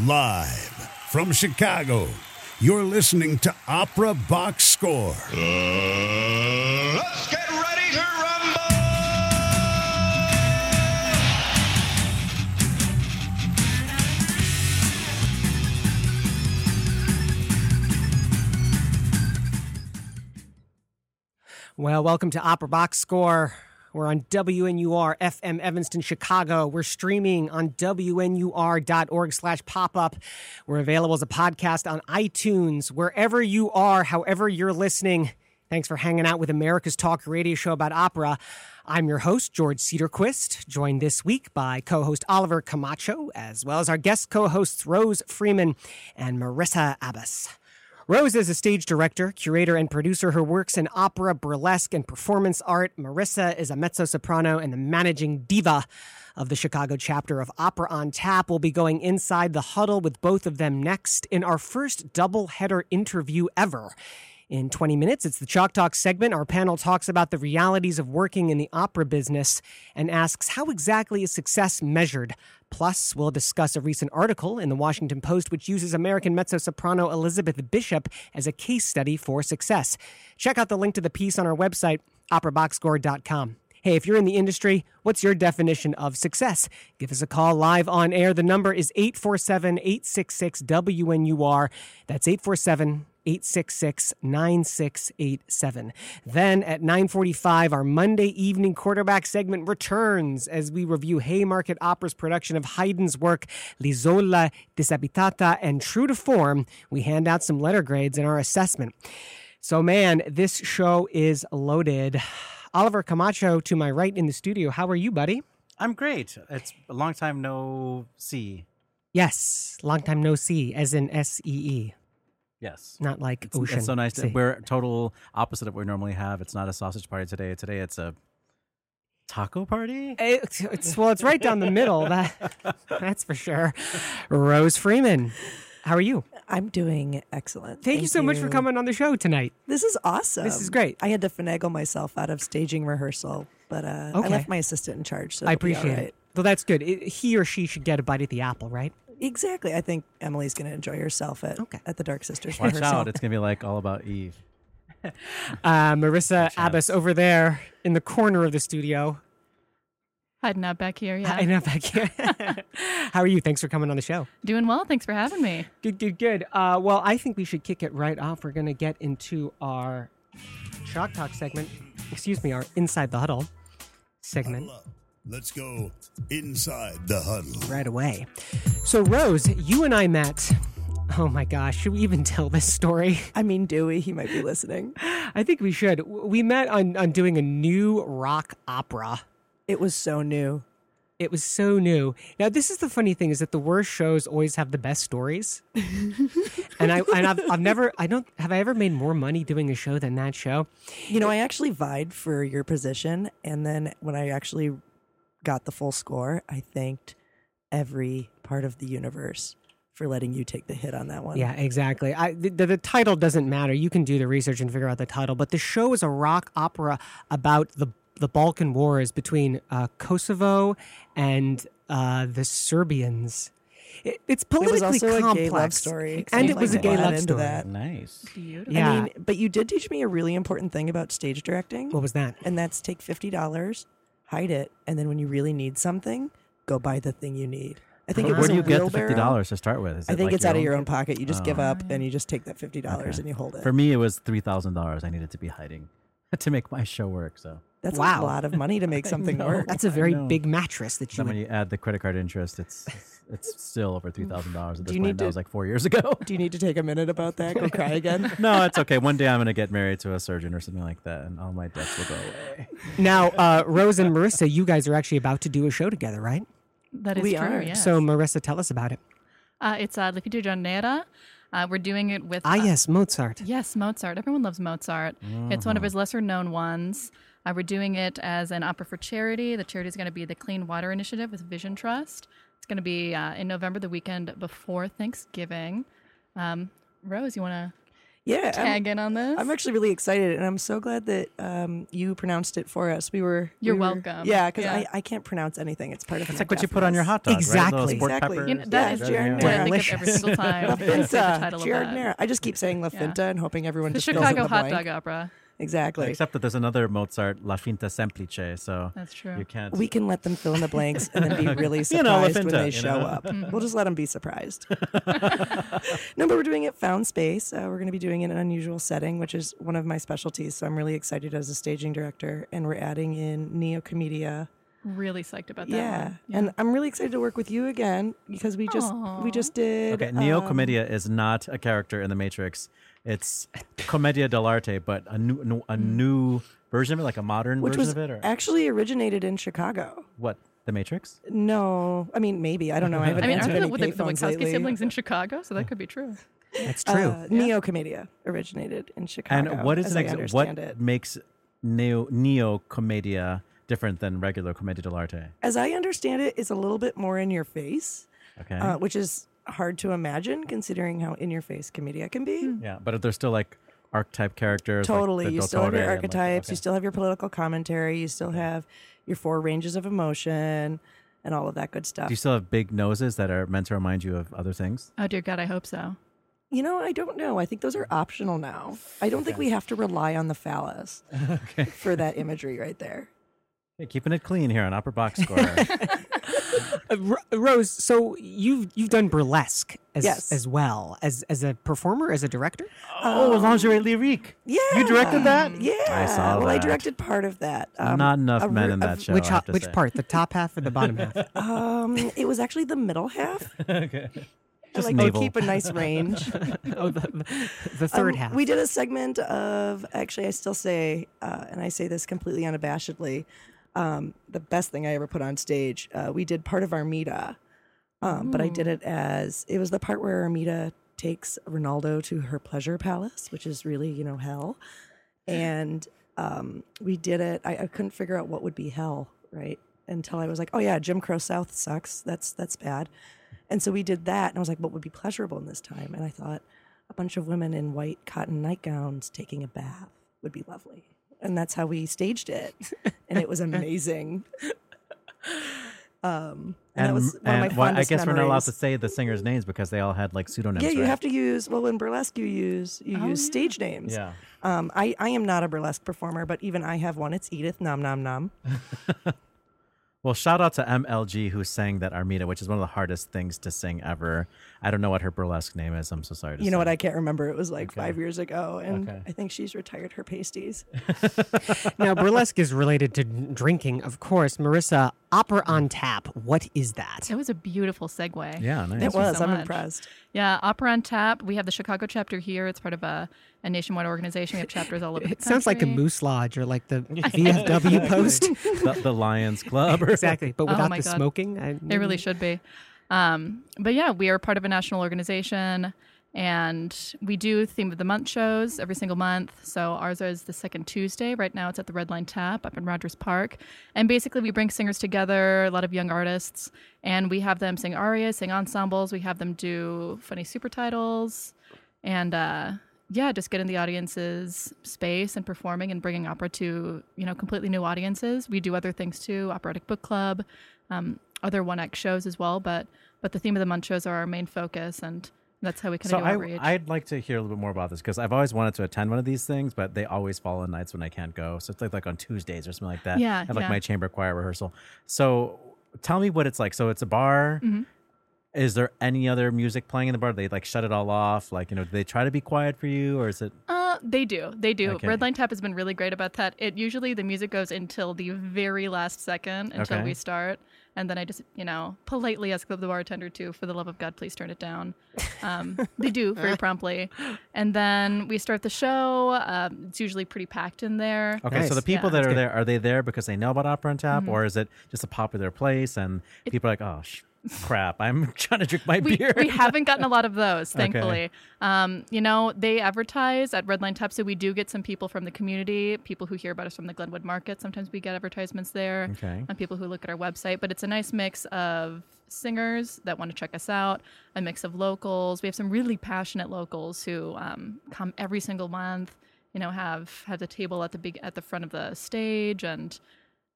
Live from Chicago, you're listening to Opera Box Score. Uh, let's get ready to rumble! Well, welcome to Opera Box Score. We're on WNUR FM Evanston, Chicago. We're streaming on WNUR.org slash pop up. We're available as a podcast on iTunes, wherever you are, however you're listening. Thanks for hanging out with America's Talk radio show about opera. I'm your host, George Cedarquist, joined this week by co host Oliver Camacho, as well as our guest co hosts Rose Freeman and Marissa Abbas. Rose is a stage director, curator, and producer who works in opera, burlesque, and performance art. Marissa is a mezzo soprano and the managing diva of the Chicago chapter of Opera on Tap. We'll be going inside the huddle with both of them next in our first double header interview ever. In 20 minutes, it's the Chalk Talk segment. Our panel talks about the realities of working in the opera business and asks how exactly is success measured. Plus, we'll discuss a recent article in the Washington Post which uses American mezzo soprano Elizabeth Bishop as a case study for success. Check out the link to the piece on our website, operaboxscore.com. Hey, if you're in the industry, what's your definition of success? Give us a call live on air. The number is 847 866 WNUR. That's 847 866 9687. Then at 945, our Monday evening quarterback segment returns as we review Haymarket Opera's production of Haydn's work, L'Isola Disabitata, and true to form, we hand out some letter grades in our assessment. So, man, this show is loaded. Oliver Camacho to my right in the studio. How are you, buddy? I'm great. It's a long time no see. Yes, long time no see, as in S E E, Yes. not like It's, ocean. it's so nice. sea. We're total opposite of what we normally have. It's not a sausage party today. Today it's a taco party. It's, it's well, it's right down the middle. That that's for sure. Rose Freeman, how are you? I'm doing excellent. Thank, you so much for coming on the show tonight. This is awesome. This is great. I had to finagle myself out of staging rehearsal, but uh, I left my assistant in charge. So I it'll be all appreciate right. it. Well, that's good. It, he or she should get a bite at the apple, right? Exactly. I think Emily's going to enjoy herself at Okay. at the Dark Sisters Watch rehearsal. out! It's gonna be like all about Eve. Uh, Marissa chance. Abbas over there in the corner of the studio. Hiding out back here, yeah. I know back here. how are you? Thanks for coming on the show. Doing well. Thanks for having me. Good, good, good. Uh, well, I think we should kick it right off. We're going to get into our Chalk Talk segment. Excuse me, our Inside the Huddle segment Huddle up. Let's go inside the huddle. right away. So, Rose, you and I met. Oh my gosh, should we even tell this story? I mean, Dewey, he might be listening. I think we should. We met on, on doing a new rock opera. It was so new. It was so new. Now, this is the funny thing: is that the worst shows always have the best stories. and I and I've, I've never, I don't have I ever made more money doing a show than that show. You know, I actually vied for your position, and then when I actually got the full score, I thanked every part of the universe for letting you take the hit on that one. Yeah, exactly. I, the, the, the title doesn't matter. You can do the research and figure out the title. But the show is a rock opera about the the Balkan Wars between uh, Kosovo and uh, the Serbians. It, it's It was politically also complex, a gay love story. and it was a gay that love story. that. Nice. Beautiful. Yeah. I mean, but you did teach me a really important thing about stage directing. What was that? and that's take fifty dollars, hide it, and then when you really need something, go buy the thing you need. I think Where it was do you get the fifty dollars to start with? I think like it's out of your own pocket. You just give Oh. up and you just take that fifty dollars Okay. and you hold it. For me, it was three thousand dollars. I needed to be hiding to make my show work. So that's Wow. a lot of money to make something know. work. That's a very big mattress that you. then Would, when you add the credit card interest, it's it's still over three thousand dollars at Do this you point. need That to- was like four years ago. Do you need to take a minute about that? Go cry again. no, it's okay. One day I'm gonna get married to a surgeon or something like that, and all my debts will go away. now, uh, Rose and Marissa, you guys are actually about to do a show together, right? That is We true, are. yes. So, Marissa, tell us about it. uh, it's uh, Lipito Giornata. Uh, we're doing it with. Ah, uh, yes, Mozart. Yes, Mozart. Everyone loves Mozart. It's one of his lesser known ones. Uh, we're doing it as an opera for charity. The charity is going to be the Clean Water Initiative with Vision Trust. It's going to be uh, in November, the weekend before Thanksgiving. Um, Rose, you want to? Yeah, I'm- tag in on this. I'm actually really excited, and I'm so glad that um, you pronounced it for us. We were. You're we were- welcome. Yeah, because Yeah. I, I can't pronounce anything. It's part of. It's like what you put on your hot dog, right? Exactly. Little sport Exactly. pepper. You know, that Yeah, is giardiniera. what I think of every single time. La when I say the Finta, title of that. giardiniera. I just keep saying La Finta and hoping everyone The just fills in Chicago the Hot blank. Dog Opera. Exactly. Except that there's another Mozart, La Finta Semplice, so That's true. you can't. we can let them fill in the blanks and then be really You know, La surprised when they show know? up. We'll just let them be surprised. no, but we're doing it Found Space. Uh, we're going to be doing it in an unusual setting, which is one of my specialties. So I'm really excited as a staging director. And we're adding in Neo Commedia. Really psyched about that. Yeah. one. and I'm really excited to work with you again because we just we just did. Okay, Neo um, Commedia is not a character in the Matrix. It's Commedia dell'arte, but a new no- a new version of it, like a modern which version was of it, or actually originated in Chicago. what? The Matrix? No, I mean maybe I don't know. I haven't I mean, answered aren't any the, the, the payphones Wachowski lately. siblings in Chicago? So that could be true. That's true. Uh, Neo Commedia originated in Chicago. And what is as an I ex- understand what it. makes Neo Neo Commedia different than regular Commedia dell'arte? As I understand it, it's a little bit more in your face, Okay, uh, which is hard to imagine considering how in your face Commedia can be. Hmm. yeah, but if there's still like archetype characters. like Totally. the you still have your Dottore and, like, archetypes, okay. you still have your political commentary, you still have your four ranges of emotion and all of that good stuff. Do you still have big noses that are meant to remind you of other things? Oh dear God, I hope so. You know, I don't know. I think those are optional now. I don't think we have to rely on the phallus for that imagery right there. Hey, keeping it clean here on Opera Box Score. Uh, Rose, so you've you've done burlesque as Yes. as well as as a performer, as a director. oh, lingerie lyrique. Yeah. You directed that? Yeah. I saw well, I directed part of that. Um, Not enough a men re- in a- that show. which I ho- have to which say. part? The top half or the bottom half? Um, it was actually the middle half. okay. I Just like navel. to keep a nice range. oh, the, the third Um, half. We did a segment of actually, I still say, uh, and I say this completely unabashedly, um, the best thing I ever put on stage. Uh, we did part of Armida, um, but I did it as it was the part where Armida takes Rinaldo to her pleasure palace, which is really you know hell, and um, we did it. I, I couldn't figure out what would be hell, right? Until I was like, oh yeah, Jim Crow South sucks. That's that's bad. And so we did that, and I was like, what would be pleasurable in this time? And I thought a bunch of women in white cotton nightgowns taking a bath would be lovely. And that's how we staged it. And it was amazing. Um, and, that was one of my and why- I guess we're not allowed to say the singers' names because they all had like pseudonyms. Yeah, you right? have to use well in burlesque you use you Oh, use yeah. stage names. Yeah. Um, I, I am not a burlesque performer, but even I have one. It's Edith Nom Nom Nom. Well, shout out to MLG who sang that Armida, which is one of the hardest things to sing ever. I don't know what her burlesque name is. I'm so sorry to You know say. what? I can't remember. It was like Okay. five years ago, and Okay. I think she's retired her pasties. now, burlesque is related to drinking, of course. Marissa, opera on tap. What is that? It was a beautiful segue. Yeah, nice. It you was. so I'm much. impressed. Yeah, Opera on Tap. We have the Chicago chapter here. It's part of a, a nationwide organization. We have chapters all over the It sounds like a. Moose Lodge or like the VFW post. the, the Lions Club. or- exactly, but Oh without my the God. smoking. I, It really should be. Um, but yeah, we are part of a national organization and we do theme of the month shows every single month. So ours is the second Tuesday. Right now it's at the Red Line Tap up in Rogers Park. And basically we bring singers together, a lot of young artists, and we have them sing arias, sing ensembles. We have them do funny super titles and uh, yeah, just get in the audience's space and performing and bringing opera to you know completely new audiences. We do other things too, operatic book club, um, other one act shows as well. But but the theme of the month shows are our main focus, and that's how we kind So of do outreach. I, I'd like to hear a little bit more about this because I've always wanted to attend one of these things, but they always fall on nights when I can't go. So it's like, like on Tuesdays or something like that. Yeah, I have like yeah. my chamber choir rehearsal. So tell me what it's like. So it's a bar. Mm-hmm. Is there any other music playing in the bar? They like shut it all off. Like you know, do they try to be quiet for you, or is it? Uh, they do. They do. Okay. Red Line Tap has been really great about that. It usually the music goes until the very last second until Okay. we start, and then I just you know politely ask the bartender to, for the love of God, please turn it down. Um, they do very promptly, and then we start the show. Um, it's usually pretty packed in there. Okay, Nice. so the people Yeah. that are good. there are they there because they know about Opera on Mm-hmm. Tap, or is it just a popular place and people are like, oh sh- crap, I'm trying to drink my we, beer. we haven't gotten a lot of those, thankfully. Um, you know, they advertise at Red Line Tap, so we do get some people from the community, people who hear about us from the Glenwood Market. Sometimes we get advertisements there, Okay. and people who look at our website. But it's a nice mix of singers that want to check us out, a mix of locals. We have some really passionate locals who um, come every single month. You know, have have the table at the big at the front of the stage and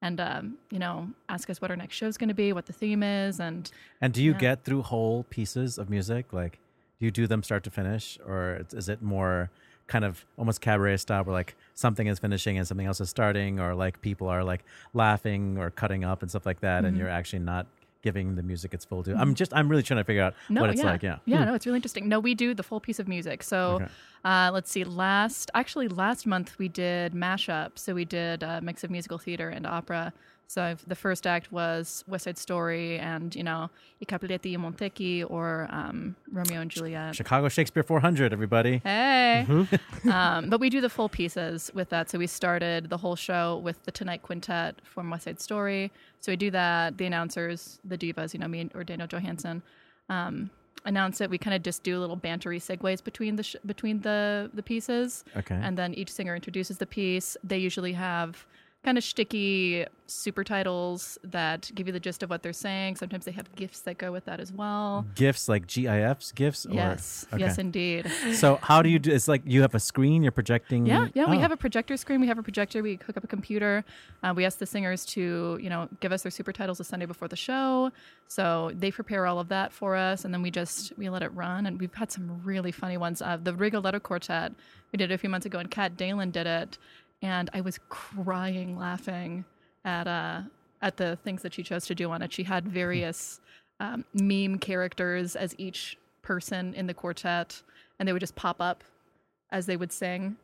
and um, you know ask us what our next show is going to be, what the theme is, and And do you Yeah. get through whole pieces of music? Like, do you do them start to finish, or is it more kind of almost cabaret style, where like something is finishing and something else is starting, or like people are like laughing or cutting up and stuff like that, Mm-hmm. and you're actually not giving the music its full due? I'm just, I'm really trying to figure out No, what it's yeah. like. Yeah. Yeah, no, it's really interesting. No, we do the full piece of music. So Okay. uh, let's see, last, actually, last month we did mashup. So we did a mix of musical theater and opera. So the first act was West Side Story and, you know, I Capuleti e Montecchi or um, Romeo and Juliet. Chicago Shakespeare 400, everybody. Hey. Mm-hmm. um, but we do the full pieces with that. So we started the whole show with the Tonight Quintet from West Side Story. So we do that. The announcers, the divas, you know, me or Daniel Johansson, um, announce it. We kind of just do little bantery segues between the sh- between the the pieces. Okay. And then each singer introduces the piece. They usually have kind of sticky super titles that give you the gist of what they're saying. Sometimes they have gifts that go with that as well. gifts like GIFs, gifts. Or, Yes, yes, indeed. So how do you do? It's like you have a screen. You're projecting. Yeah, yeah. We Oh. have a projector screen. We have a projector. We hook up a computer. Uh, we ask the singers to, you know, give us their super titles the Sunday before the show. So they prepare all of that for us, and then we just we let it run. And we've had some really funny ones. Uh, the Rigoletto Quartet we did it a few months ago, and Kat Dalen did it, and I was crying laughing at uh at the things that she chose to do on it. She had various um, meme characters as each person in the quartet, and they would just pop up as they would sing.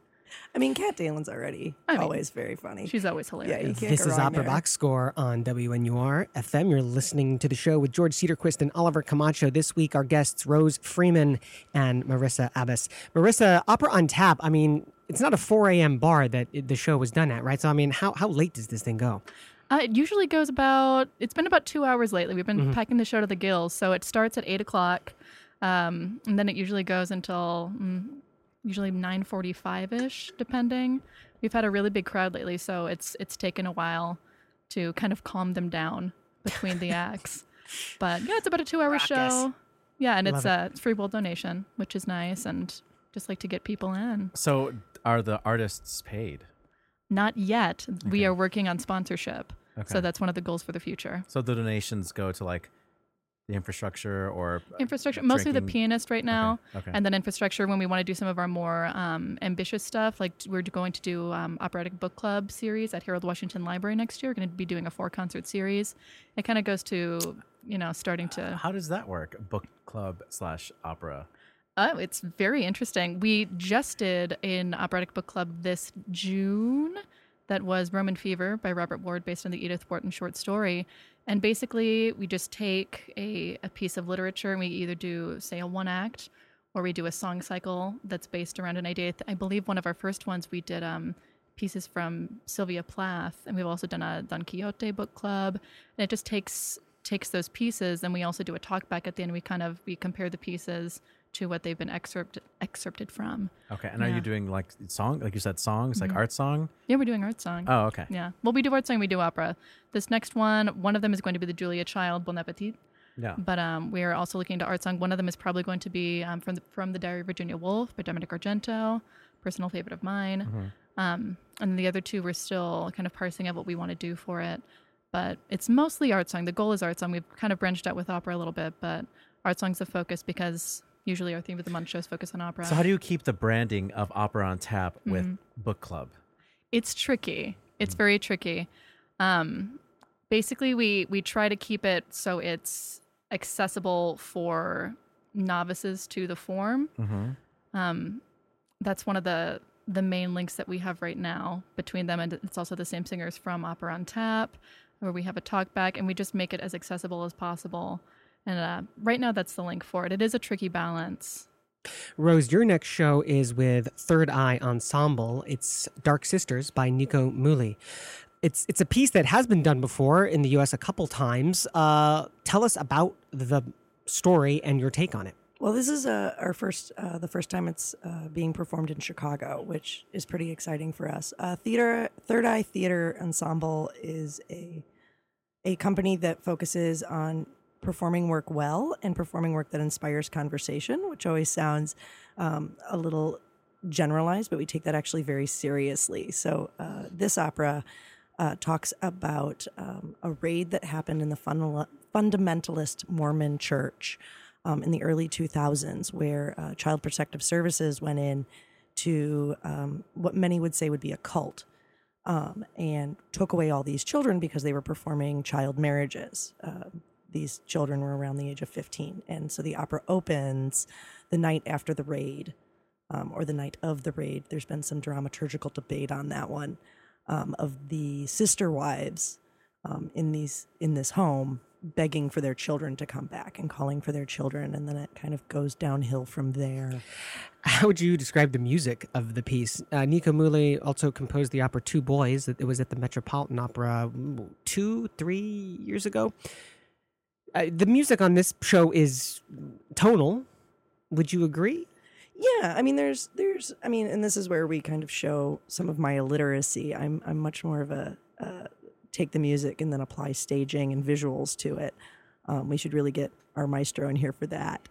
I mean, Kat Dalen's already I mean, always very funny. She's always yeah, you hilarious. can't This go is wrong Opera there. Box Score on WNUR FM. You're listening to the show with George Cedarquist and Oliver Camacho. This week, our guests Rose Freeman and Marissa Abbas. Marissa, Opera on Tap. I mean, it's not a 4 a.m. bar that the show was done at, right? So, I mean, how how late does this thing go? Uh, it usually goes about. It's been about two hours lately. We've been packing the show to the gills, so it starts at eight o'clock, um, and then it usually goes until mm, usually nine forty-five ish, depending. We've had a really big crowd lately, so it's it's taken a while to kind of calm them down between the acts. But yeah, it's about a two-hour Raucous. show. Yeah, and Love it's uh, it's free will donation, which is nice, and just like to get people in. So are the artists paid? Not yet. We are working on sponsorship, Okay. so that's one of the goals for the future. So the donations go to like the infrastructure or infrastructure mostly the pianist right now okay. and then infrastructure when we want to do some of our more um, ambitious stuff like we're going to do um, operatic book club series at harold washington library next year we're going to be doing a four concert series it kind of goes to you know starting to How does that work? Book club slash opera. oh it's very interesting we just did an operatic book club this june that was roman fever by robert ward based on the edith wharton short story and basically we just take a, a piece of literature and we either do say a one act or we do a song cycle that's based around an idea. I believe one of our first ones we did um, pieces from sylvia plath and we've also done a don quixote book club. And it just takes takes those pieces and we also do a talk back at the end. We kind of we compare the pieces to what they've been excerpt, excerpted from Okay. And are Yeah. Mm-hmm. you doing like song, like you said, songs, like art song? yeah we're doing art song Oh, okay. yeah well we do art song we do opera this next one one of them is going to be the julia child bon appetit Yeah. but um, we are also looking into art song. One of them is probably going to be um, from the, from the Diary of Virginia Woolf by Dominick Argento, personal favorite of mine. Mm-hmm. Um, and the other two, we're still kind of parsing out what we want to do for it. But it's mostly art song. The goal is art song. We've kind of branched out with opera a little bit, but art song's the focus because usually our theme of the month shows focus on opera. So how do you keep the branding of opera on tap with Mm-hmm. book club? it's tricky. It's very tricky. Um, basically, we we try to keep it so it's accessible for novices to the form. Um, that's one of the the main links that we have right now between them, and it's also the same singers from Opera on Tap, where we have a talk back, and we just make it as accessible as possible. And uh, right now, that's the link for it. It is a tricky balance. Rose, your next show is with Third Eye Ensemble. It's Dark Sisters by Nico Muhly. It's it's a piece that has been done before in the U.S. a couple times. Uh, tell us about the story and your take on it. Well, this is uh, our first, uh, the first time it's uh, being performed in Chicago, which is pretty exciting for us. Uh, theater, Third Eye Theater Ensemble is a a company that focuses on performing work well and performing work that inspires conversation, which always sounds um, a little generalized, but we take that actually very seriously. So uh, this opera uh, talks about um, a raid that happened in the funda- fundamentalist Mormon church um, in the early 2000s, where uh, Child Protective Services went in to um, what many would say would be a cult. Um, and took away all these children because they were performing child marriages. These children were around the age of 15. And so the opera opens the night after the raid um, or the night of the raid. There's been some dramaturgical debate on that one um, of the sister wives um, in these in this home begging for their children to come back and calling for their children, and then it kind of goes downhill from there. How would you describe the music of the piece? Uh, Nico Muhly also composed the opera Two Boys. It was at the Metropolitan Opera mm, two, three years ago. Uh, the music on this show is tonal. Would you agree? Yeah, I mean, there's, there's, I mean, and this is where we kind of show some of my illiteracy. I'm, I'm much more of a uh, take the music and then apply staging and visuals to it. Um, we should really get our maestro in here for that.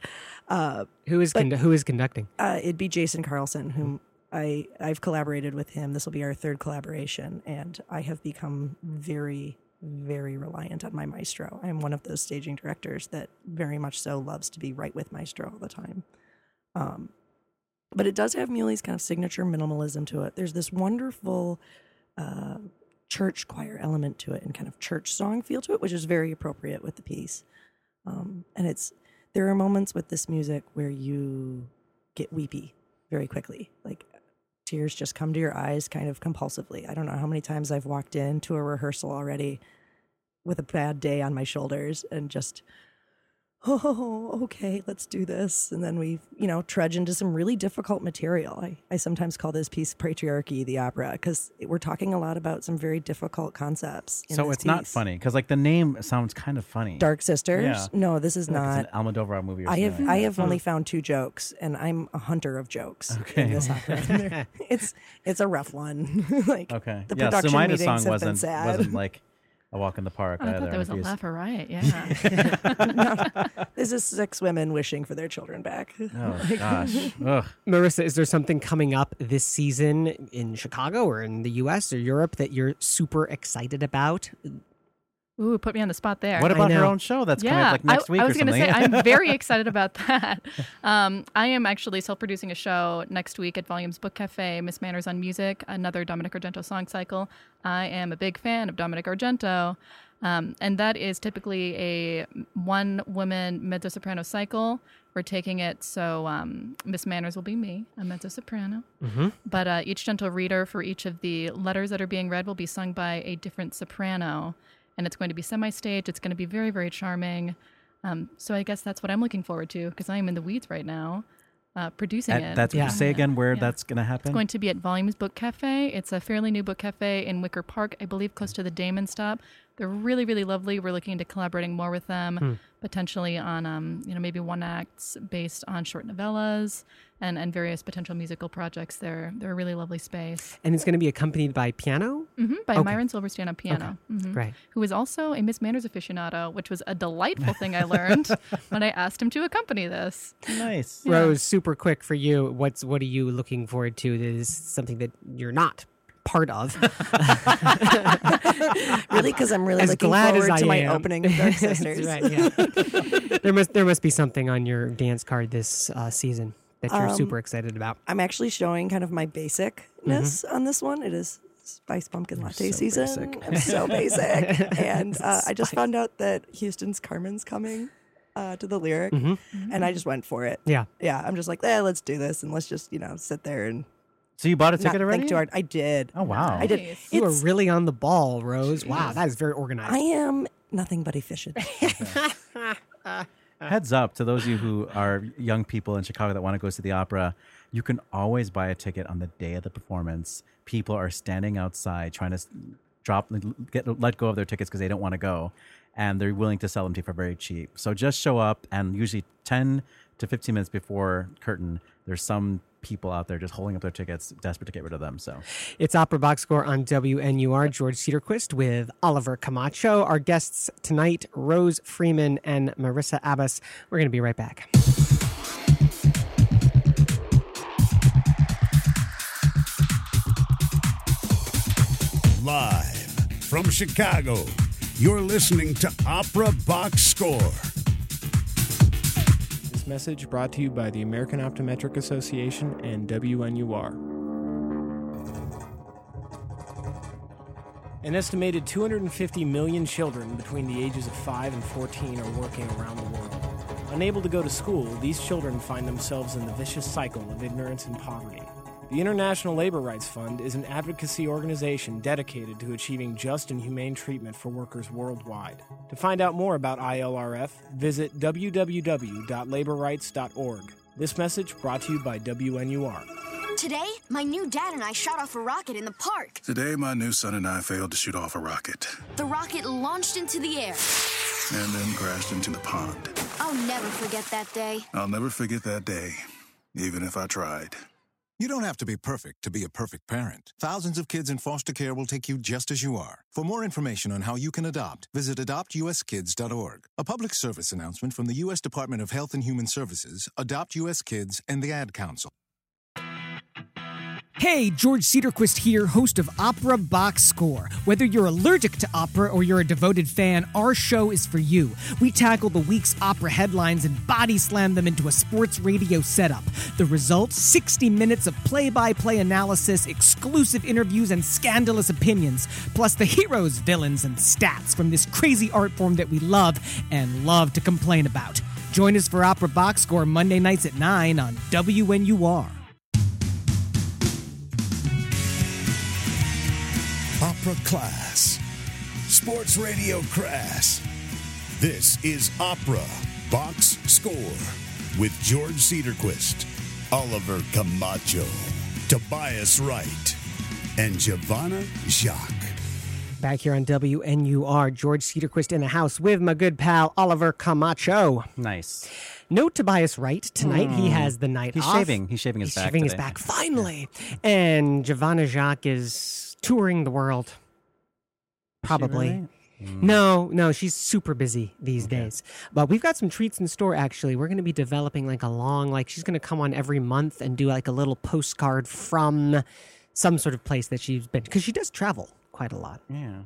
Uh, Who is But- condu- who is conducting? uh, it'd be Jason Carlson, whom I I've collaborated with him. This will be our third collaboration, and I have become very very reliant on my maestro. I am one of those staging directors that very much so loves to be right with maestro all the time. Um, but it does have Muhly's kind of signature minimalism to it. There's this wonderful uh, church choir element to it and kind of church song feel to it, which is very appropriate with the piece. Um, and it's there are moments with this music where you get weepy very quickly, like tears just come to your eyes kind of compulsively. I don't know how many times I've walked into a rehearsal already with a bad day on my shoulders and just oh okay let's do this and then we you know trudge into some really difficult material i, I sometimes call this piece patriarchy the opera because we're talking a lot about some very difficult concepts in so it's not funny because like the name sounds kind of funny. dark sisters Yeah. no this is not it's an Almodovar movie. Or I have I have only found two jokes, and I'm a hunter of jokes Okay. in this opera. It's it's a rough one. like Okay. the production yeah, Sumaida meetings song have been wasn't sad. wasn't like a walk in the park. Oh, I either. thought there was a If laugh or riot. Yeah. this is six women wishing for their children back. Oh gosh. Ugh. Marissa, is there something coming up this season in Chicago or in the U.S. or Europe that you're super excited about? Ooh, put me on the spot there. What about her own show that's yeah, coming up like next I, week I was or gonna say I'm very excited about that. Um, I am actually self-producing a show next week at Volumes Book Cafe, Miss Manners on Music, another Dominick Argento song cycle. I am a big fan of Dominick Argento, um, and that is typically a one-woman mezzo-soprano cycle. We're taking it so um, Miss Manners will be me, a mezzo-soprano, but uh, each gentle reader for each of the letters that are being read will be sung by a different soprano and it's going to be semi-staged. It's going to be very, very charming. Um, so I guess that's what I'm looking forward to because I am in the weeds right now, uh, producing At- it. that's Yeah. say again where Yeah. that's gonna happen. It's going to be at Volumes Book Cafe. It's a fairly new book cafe in Wicker Park, I believe, close to the Damen stop. They're really, really lovely. We're looking into collaborating more with them, potentially on, um, you know, maybe one acts based on short novellas and, and various potential musical projects. They're they're a really lovely space. And it's going to be accompanied by piano? hmm by Okay. Myron Silverstein on piano. Mhm Right. who is also a Miss Manners aficionado, which was a delightful thing I learned when I asked him to accompany this. nice. Yeah. Rose, super quick for you. What's what are you looking forward to? That is something that you're not part of. really, because I'm really As looking glad as forward to I my am. opening of Dark Sisters. Right. Yeah. there must there must be something on your dance card this uh, season that you're Um, super excited about. I'm actually showing kind of my basicness on this one. It is Spice Pumpkin Latte so season. basic. I'm so basic. and uh, I just found out that Houston's Carmen's coming uh, to the lyric, and I just went for it. Yeah. Yeah, I'm just like, eh, let's do this, and let's just you know sit there and So you bought a not ticket already? think too. I did. Oh wow. I did. Nice. You are really on the ball, Rose. Wow, that is very organized. I am nothing but efficient. Heads up to those of you who are young people in Chicago that want to go see the opera. You can always buy a ticket on the day of the performance. People are standing outside trying to drop, get let go of their tickets because they don't want to go, and they're willing to sell them to you for very cheap. So just show up, and usually ten to 15 minutes before curtain, there's some people out there just holding up their tickets, desperate to get rid of them. So It's Opera Box Score on WNUR. George Cedarquist with Oliver Camacho. Our guests tonight, Rose Freeman and Marissa Abbas. We're going to be right back. Live from Chicago, you're listening to Opera Box Score. Message brought to you by the American Optometric Association and WNUR. An estimated 250 million children between the ages of 5 and 14 are working around the world. Unable to go to school, these children find themselves in the vicious cycle of ignorance and poverty. The International Labor Rights Fund is an advocacy organization dedicated to achieving just and humane treatment for workers worldwide. To find out more about ILRF, visit www.laborrights.org. This message brought to you by WNUR. Today, my new dad and I shot off a rocket in the park. Today, my new son and I failed to shoot off a rocket The rocket launched into the air. and then crashed into the pond. I'll never forget that day. I'll never forget that day, even if I tried. You don't have to be perfect to be a perfect parent. Thousands of kids in foster care will take you just as you are. For more information on how you can adopt, visit adoptuskids.org. A public service announcement from the U.S. Department of Health and Human Services, Adopt U.S. Kids, and the Ad Council. Hey, George Cedarquist here, host of Opera Box Score. Whether you're allergic to opera or you're a devoted fan, our show is for you. We tackle the week's opera headlines and body slam them into a sports radio setup. The result 60 minutes of play by play analysis, exclusive interviews, and scandalous opinions, plus the heroes, villains, and stats from this crazy art form that we love and love to complain about. Join us for Opera Box Score Monday nights at 9 on WNUR. Opera Class. Sports Radio Crass. This is Opera Box Score with George Cedarquist, Oliver Camacho, Tobias Wright, and Giovanna Jacques. Back here on WNUR, George Cedarquist in the house with my good pal Oliver Camacho. nice. No Tobias Wright tonight. He has the night Hmm. He's off. shaving. He's shaving his He's back shaving his back finally. And Giovanna Jacques is touring the world. Probably. really? Mm. No, no, she's super busy these days. But we've got some treats in store actually. We're going to be developing like a long like she's going to come on every month and do like a little postcard from some sort of place that she's been cuz she does travel quite a lot. Yeah.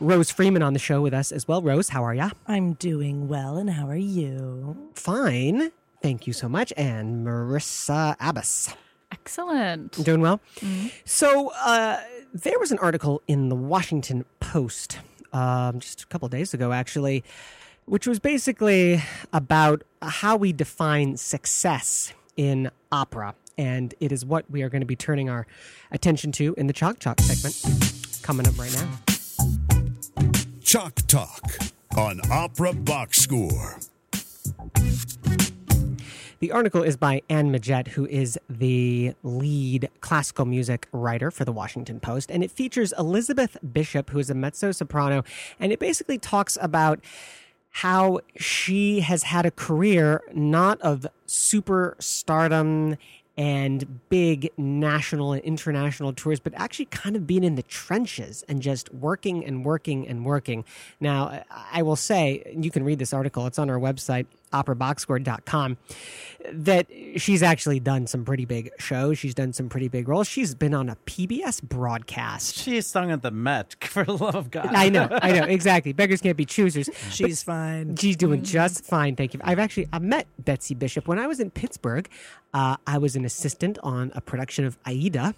Rose Freeman on the show with us as well. Rose, how are ya? I'm doing well, and how are you? Fine. Thank you so much. And Marissa Abbas. Excellent. Doing well. So uh, there was an article in the Washington Post um, just a couple of days ago, actually, which was basically about how we define success in opera. And it is what we are going to be turning our attention to in the Chalk Talk segment coming up right now. Chalk Talk on Opera Box Score. The article is by Anne Midgette, who is the lead classical music writer for the Washington Post, and it features Elizabeth Bishop, who is a mezzo soprano, and it basically talks about how she has had a career not of superstardom and big national and international tours, but actually kind of being in the trenches and just working and working and working. Now, I will say, you can read this article, it's on our website, operaboxscore.com, that she's actually done some pretty big shows. She's done some pretty big roles. She's been on a PBS broadcast. She sung at the Met, for the love of God. I know, I know, exactly. Beggars can't be choosers. She's fine. She's doing just fine, thank you. I've actually I met Betsy Bishop when I was in Pittsburgh. Uh, I was an assistant on a production of Aida,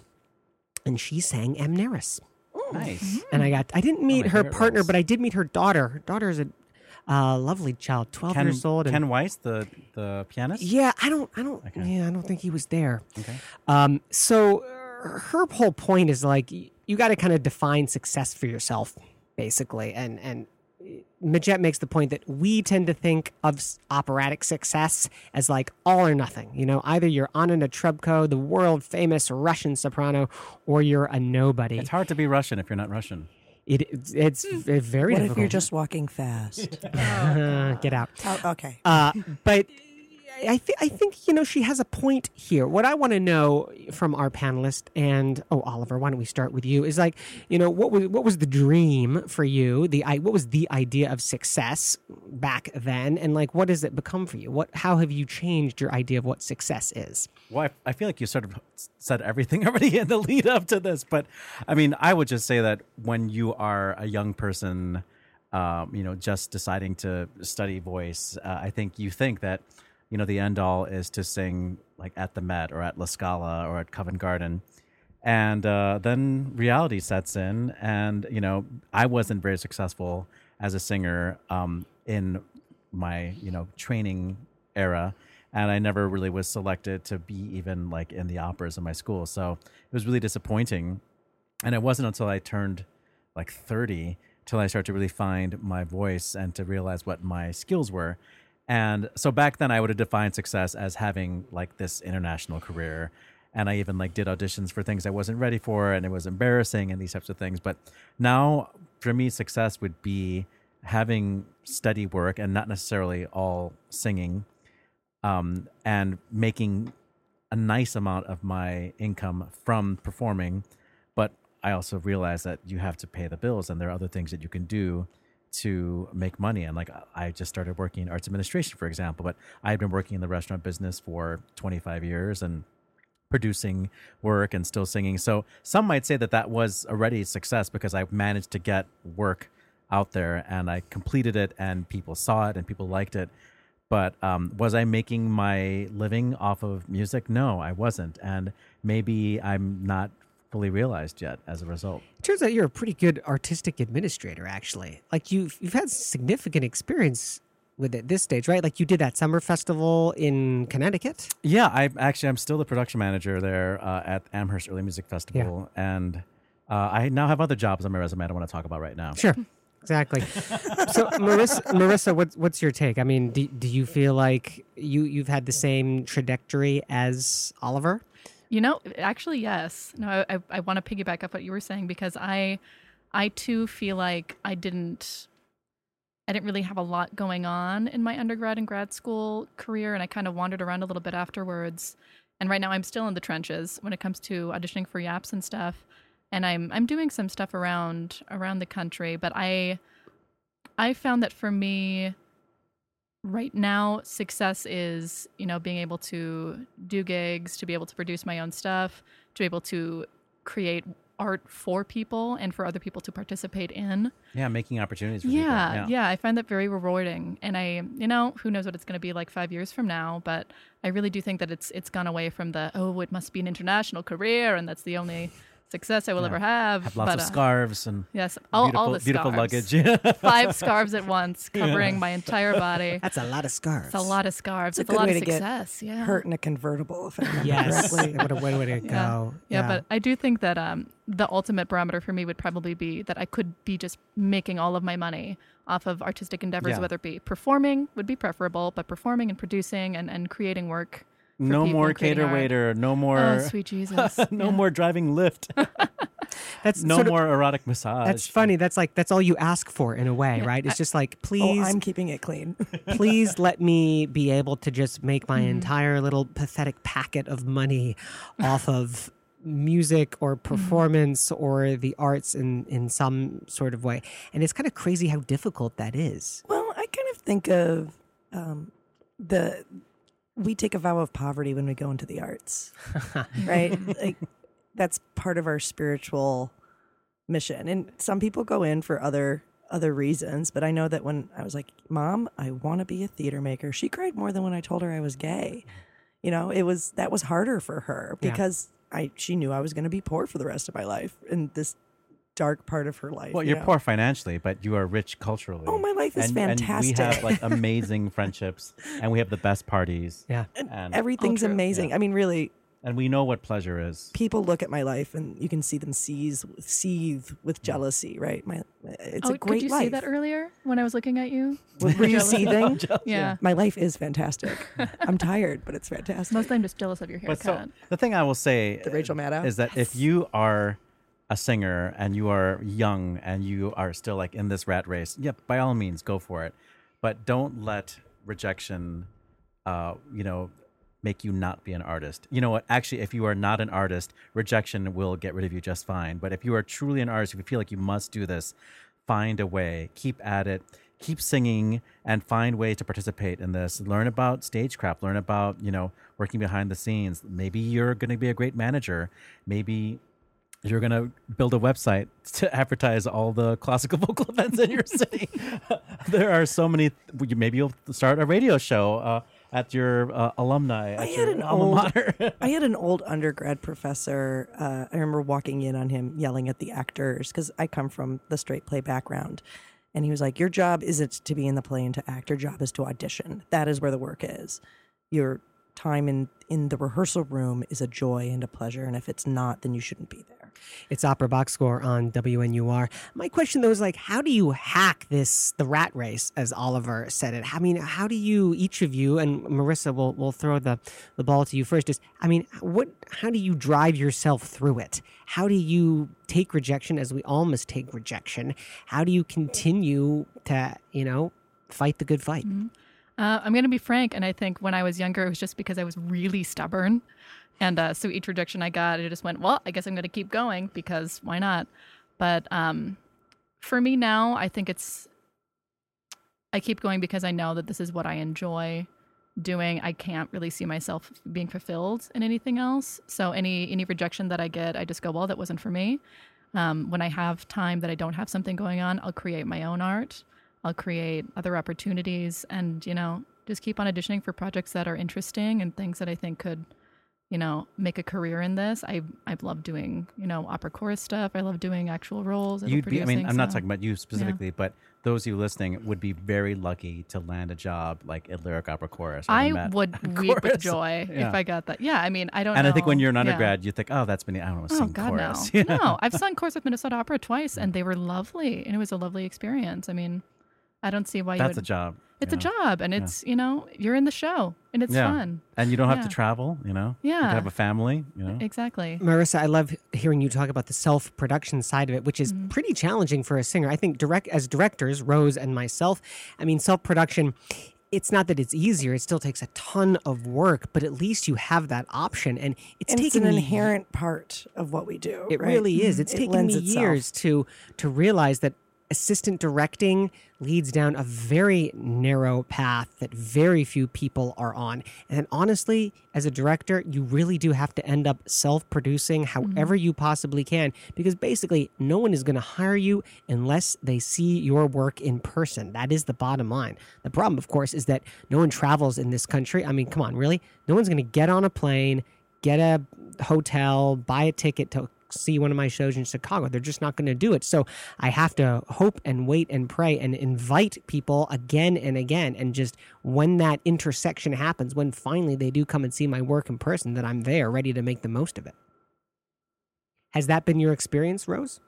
and she sang Amneris. Nice. And I got I didn't meet my her partner, roles. but I did meet her daughter. Her daughter is a uh, lovely child, twelve Ken, years old. and- Ken Weiss, the, the pianist? yeah, I don't, I don't, yeah, I don't think he was there. Okay. Um, so her whole point is like you got to kind of define success for yourself, basically, and and Midgette makes the point that we tend to think of operatic success as like all or nothing. You know, either you're Anna Netrebko, the world famous Russian soprano, or you're a nobody. It's hard to be Russian if you're not Russian. It, it's, it's v- very What if you're just walking fast? Get out. oh, okay. Uh, but I, th- I think you know she has a point here. What I want to know from our panelist and oh Oliver, why don't we start with you? Is like you know what was what was the dream for you? The what was the idea of success back then, and like what does it become for you? What how have you changed your idea of what success is? Well, I, I feel like you sort of said everything already in the lead up to this, but I mean, I would just say that when you are a young person, um, you know, just deciding to study voice, uh, I think you think that you know the end all is to sing like at the Met or at La Scala or at Covent Garden. And uh, then reality sets in, and you know I wasn't very successful as a singer um, in my you know training era, and I never really was selected to be even like in the operas in my school. So it was really disappointing. And it wasn't until I turned like 30 till I started to really find my voice and to realize what my skills were. And so back then I would have defined success as having like this international career. And I even like did auditions for things I wasn't ready for and it was embarrassing and these types of things. But now for me, success would be having steady work and not necessarily all singing um, and making a nice amount of my income from performing. But I also realize that you have to pay the bills and there are other things that you can do to make money. And like I just started working in arts administration, for example, but I had been working in the restaurant business for 25 years and producing work and still singing. So some might say that that was already a success because I managed to get work out there and I completed it and people saw it and people liked it. But um, was I making my living off of music? No, I wasn't. And maybe I'm not fully realized yet as a result. It turns out you're a pretty good artistic administrator, actually. Like you've you've had significant experience with it this stage, right? Like you did that summer festival in Connecticut. Yeah, I actually I'm still the production manager there uh, at Amherst Early Music Festival, and uh, I now have other jobs on my resume I don't want to talk about right now. Sure. Exactly. so, Marissa, Marissa, what's what's your take? I mean, do, do you feel like you you've had the same trajectory as Oliver? You know, actually, yes. No, I, I want to piggyback off what you were saying because I, I too feel like I didn't, I didn't really have a lot going on in my undergrad and grad school career, and I kind of wandered around a little bit afterwards. And right now, I'm still in the trenches when it comes to auditioning for Yaps and stuff, and I'm I'm doing some stuff around around the country. But I, I found that for me, right now success is you know being able to do gigs to be able to produce my own stuff to be able to create art for people and for other people to participate in Yeah, making opportunities for yeah, people. yeah i find that very rewarding and i you know who knows what it's going to be like five years from now but i really do think that it's it's gone away from the oh it must be an international career and that's the only success I will Yeah. ever have. Have lots but, of uh, scarves and Yes, all, beautiful, all the beautiful scarves. luggage. Five scarves at once, covering my entire body. That's a lot of scarves. It's a lot of scarves. It's It's, a a, lot way of to get success. Yeah. Hurt in a convertible, if I remember Yes. correctly. what a way, way to Yeah. go. Yeah, but I do think that um, the ultimate barometer for me would probably be that I could be just making all of my money off of artistic endeavors, Yeah. whether it be performing would be preferable, but performing and producing and, and creating work. No more cater waiter. No more. Oh, sweet Jesus. no Yeah. more driving Lyft. that's no sort of- more erotic massage. That's funny. That's like that's all you ask for in a way, Yeah, right? It's I- just like please. Oh, I'm keeping it clean. please let me be able to just make my Mm-hmm. entire little pathetic packet of money off of music or Mm-hmm. performance or the arts in in some sort of way. And it's kind of crazy how difficult that is. Well, I kind of think of um, the we take a vow of poverty when we go into the arts, right? like that's part of our spiritual mission. And some people go in for other other reasons, but I know that when I was like, "Mom, I want to be a theater maker," she cried more than when I told her I was gay. You know, it was that was harder for her Yeah. because I she knew I was going to be poor for the rest of my life and this dark part of her life. Well, you you're know? poor financially, but you are rich culturally. Oh, my life is and, And we have like amazing friendships, and we have the best parties. Yeah. and Everything's amazing. Yeah. I mean, really, and we know what pleasure is. people look at my life and you can see them seize, seethe with jealousy, right? My, it's oh, a great could you life. see that earlier when I was looking at you? Were were you Jealous. seething? Yeah. My life is fantastic. I'm tired, but it's fantastic. Mostly I'm just jealous of your But haircut. so the thing I will say The Rachel Maddow? is that if you are a singer and you are young and you are still like in this rat race, yep, by all means go for it. But don't let rejection uh, you know, make you not be an artist. You know what? Actually, if you are not an artist, rejection will get rid of you just fine. But if you are truly an artist, if you feel like you must do this, find a way, keep at it, keep singing, and find ways to participate in this. Learn about stagecraft, learn about, you know, working behind the scenes. Maybe you're going to be a great manager. Maybe you're going to build a website to advertise all the classical vocal events in your city. there are so many. Maybe you'll start a radio show uh, at your uh, alumni. I had your an alma old, mater. I had an old undergrad professor. Uh, I remember walking in on him yelling at the actors because I come from the straight play background, and he was like, "Your job isn't to be in the play and to act. Your job is to audition. That is where the work is. Your time in in the rehearsal room is a joy and a pleasure, and if it's not, then you shouldn't be there." It's Opera Box Score on WNUR. My question though is like, how do you hack this the rat race, as Oliver said it? I mean, how do you each of you and Marissa will will throw the the ball to you first? Is I mean, what? How do you drive yourself through it? How do you take rejection, as we all must take rejection? How do you continue to you know fight the good fight? Uh, I'm going to be frank, and I think when I was younger, it was just because I was really stubborn. And uh, so each rejection I got, I just went, well, I guess I'm going to keep going because why not? But um, for me now, I think it's, I keep going because I know that this is what I enjoy doing. I can't really see myself being fulfilled in anything else. So any any rejection that I get, I just go, well, that wasn't for me. Um, when I have time that I don't have something going on, I'll create my own art. I'll create other opportunities and, you know, just keep on auditioning for projects that are interesting and things that I think could, you know, make a career in this. I I love doing, you know, opera chorus stuff. I love doing actual roles. You'd be, I mean, I'm not talking about you specifically, but those of you listening would be very lucky to land a job like at Lyric Opera Chorus. I would weep with joy Yeah. if I got that. Yeah, I mean, I don't And I think when you're an Yeah. undergrad, you think, oh, that's been, I don't want to Oh sing God, chorus. no! No, I've sung chorus with Minnesota Opera twice, and they were lovely, and it was a lovely experience. I mean, I don't see why you That's would. a job. It's you a know? job, and it's you know you're in the show, and it's yeah. fun. And you don't have Yeah. to travel, you know? You Yeah. can have a family, you know? Exactly. Marissa, I love hearing you talk about the self production side of it, which is mm-hmm. pretty challenging for a singer. I think direct as directors, Rose and myself, I mean, self production. It's not that it's easier; it still takes a ton of work, but at least you have that option, and it's and it's taken an me- inherent part of what we do. It right? really is. Mm-hmm. It's It taken me itself. years to to realize that assistant directing leads down a very narrow path that very few people are on. And honestly, as a director, you really do have to end up self-producing mm-hmm. however you possibly can because basically no one is going to hire you unless they see your work in person. That is the bottom line. The problem of course is that no one travels in this country. I mean, come on, really? No one's going to get on a plane, get a hotel, buy a ticket to see one of my shows in Chicago. They're just not going to do it. So I have to hope and wait and pray and invite people again and again. And just when that intersection happens, when finally they do come and see my work in person, that I'm there ready to make the most of it. Has that been your experience, Rose?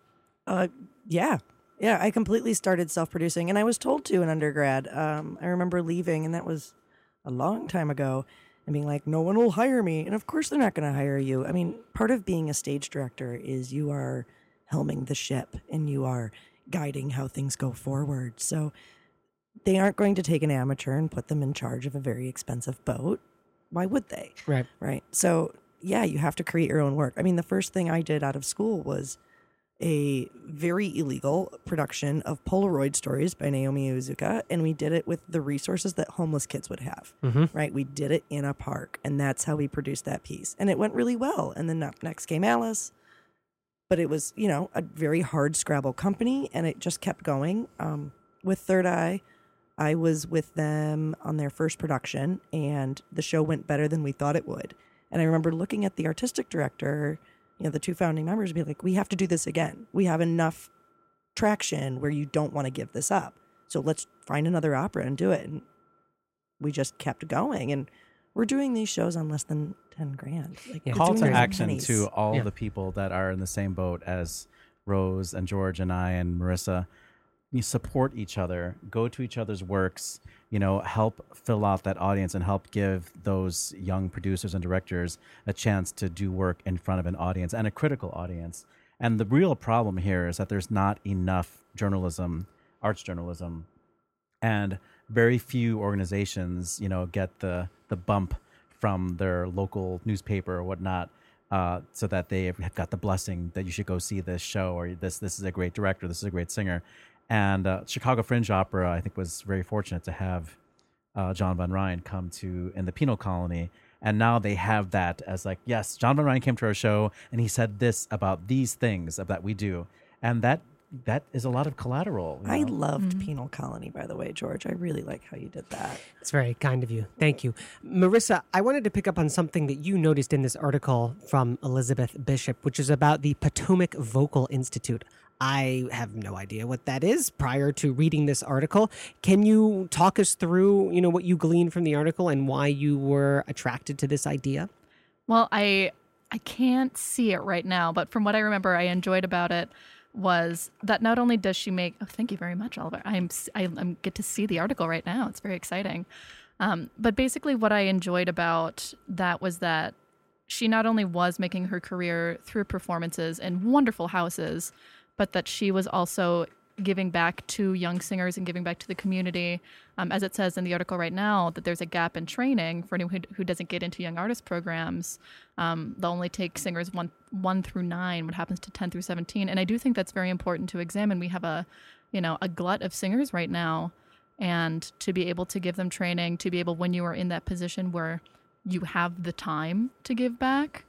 Uh, yeah. Yeah, I completely started self producing and I was told to in undergrad. Um, I remember leaving, and that was a long time ago, and being like, no one will hire me. And of course, they're not going to hire you. I mean, part of being a stage director is you are helming the ship and you are guiding how things go forward. So they aren't going to take an amateur and put them in charge of a very expensive boat. Why would they? Right. Right. So, yeah, you have to create your own work. I mean, the first thing I did out of school was a very illegal production of Polaroid stories by Naomi Iizuka, and we did it with the resources that homeless kids would have. Right? We did it in a park, and that's how we produced that piece, and it went really well. And then next came Alice, but it was you know a very hard Scrabble company, and it just kept going. Um, with Third Eye, I was with them on their first production, and the show went better than we thought it would. And I remember looking at the artistic director, you know, the two founding members, and be like, "We have to do this again. We have enough traction where you don't want to give this up. So let's find another opera and do it." And we just kept going, and we're doing these shows on less than ten grand. Like, Yeah. Call to action pennies. to all Yeah. the people that are in the same boat as Rose and George and I and Marissa. You support each other, go to each other's works, you know, help fill out that audience and help give those young producers and directors a chance to do work in front of an audience and a critical audience. And the real problem here is that there's not enough journalism, arts journalism, and very few organizations, you know, get the the bump from their local newspaper or whatnot, uh, so that they have got the blessing that you should go see this show or this this is a great director, this is a great singer, and uh, Chicago Fringe Opera, I think, was very fortunate to have uh, John von Rhein come to in the penal colony. And now they have that as like, yes, John von Rhein came to our show and he said this about these things that we do. And that that is a lot of collateral. you I know? loved Penal Colony, by the way, George. I really like how you did that. It's very kind of you. Thank you. Marissa, I wanted to pick up on something that you noticed in this article from Elizabeth Bishop, which is about the Potomac Vocal Institute. I have no idea what that is prior to reading this article. Can you talk us through, you know, what you gleaned from the article and why you were attracted to this idea? Well, I I can't see it right now, but from what I remember, I enjoyed about it was that not only does she make oh thank you very much Oliver I'm I am get to see the article right now it's very exciting um, but basically what I enjoyed about that was that she not only was making her career through performances in wonderful houses but that she was also giving back to young singers and giving back to the community. Um, as it says in the article right now, that there's a gap in training for anyone who, who doesn't get into young artist programs. Um, they'll only take singers one one through nine. What happens to ten through seventeen? And I do think that's very important to examine. We have a, you know, a glut of singers right now, and to be able to give them training, to be able when you are in that position where you have the time to give back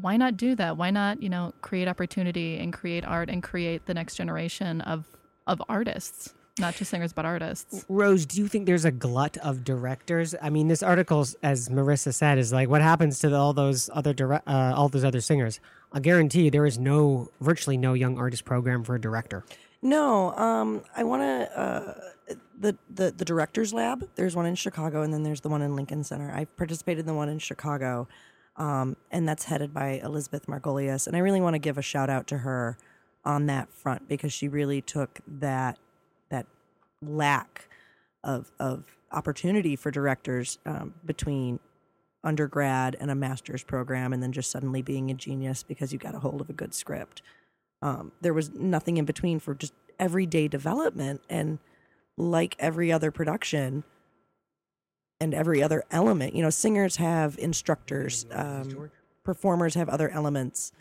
why not do that? Why not, you know, create opportunity and create art and create the next generation of of artists, not just singers but artists. Rose, do you think there's a glut of directors? I mean, this article, as Marissa said, is like what happens to all those other dire- uh, all those other singers. I guarantee you, there is no virtually no young artist program for a director. No, um, I want to uh, the the the directors lab. There's one in Chicago, and then there's the one in Lincoln Center. I participated in the one in Chicago, um, and that's headed by Elizabeth Margolius. And I really want to give a shout out to her on that front because she really took that that lack of of opportunity for directors um, between undergrad and a master's program, and then just suddenly being a genius because you got a hold of a good script. Um, there was nothing in between for just everyday development, and like every other production and every other element, you know, singers have instructors, um, performers have other elements.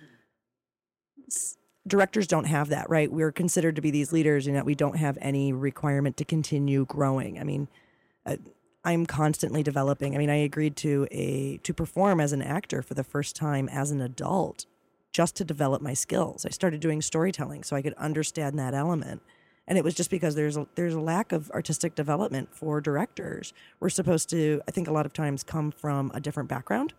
S- Directors don't have that, right? We're considered to be these leaders, and yet we don't have any requirement to continue growing. I mean, uh, I'm constantly developing. I mean, I agreed to a to perform as an actor for the first time as an adult, just to develop my skills. I started doing storytelling so I could understand that element, and it was just because there's a there's a lack of artistic development for directors. We're supposed to, I think, a lot of times come from a different background.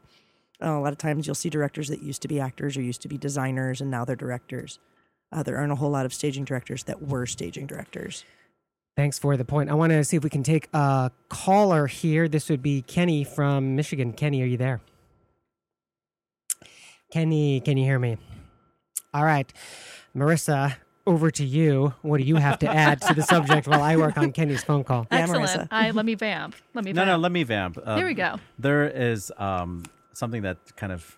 Uh, a lot of times you'll see directors that used to be actors or used to be designers, and now they're directors. Uh, there aren't a whole lot of staging directors that were staging directors. Thanks for the point. I want to see if we can take a caller here. This would be Kenny from Michigan. Kenny, are you there? Kenny, can you hear me? All right. Marissa, over to you. What do you have to add to the subject while I work on Kenny's phone call? Yeah, Excellent. Marissa. I let me vamp. Let me No, vamp. no, no, let me vamp. Um, Here we go. There is um, something that kind of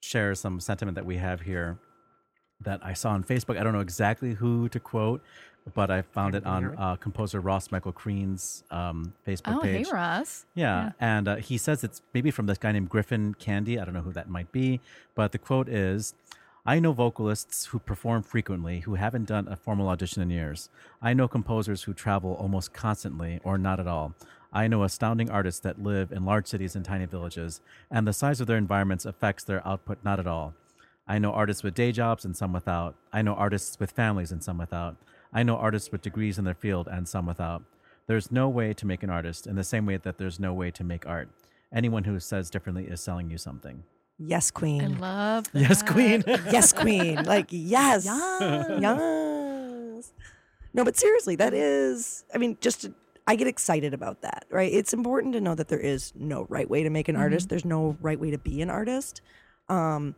shares some sentiment that we have here that I saw on Facebook. I don't know exactly who to quote, but I found it on uh, composer Ross Michael Crean's um, Facebook Oh, hey page. Ross. Yeah, and uh, he says it's maybe from this guy named Griffin Candey. I don't know who that might be, but the quote is I know vocalists who perform frequently who haven't done a formal audition in years. I know composers who travel almost constantly or not at all. I know astounding artists that live in large cities and tiny villages, and the size of their environments affects their output not at all. I know artists with day jobs and some without. I know artists with families and some without. I know artists with degrees in their field and some without. There's no way to make an artist in the same way that there's no way to make art. Anyone who says differently is selling you something. Yes, I Queen. love that. Yes, Queen. yes, Queen. Like yes, Yes. yes. No, but seriously, that is. I mean, just to, I get excited about that. Right? It's important to know that there is no right way to make an artist. There's no right way to be an artist. Um,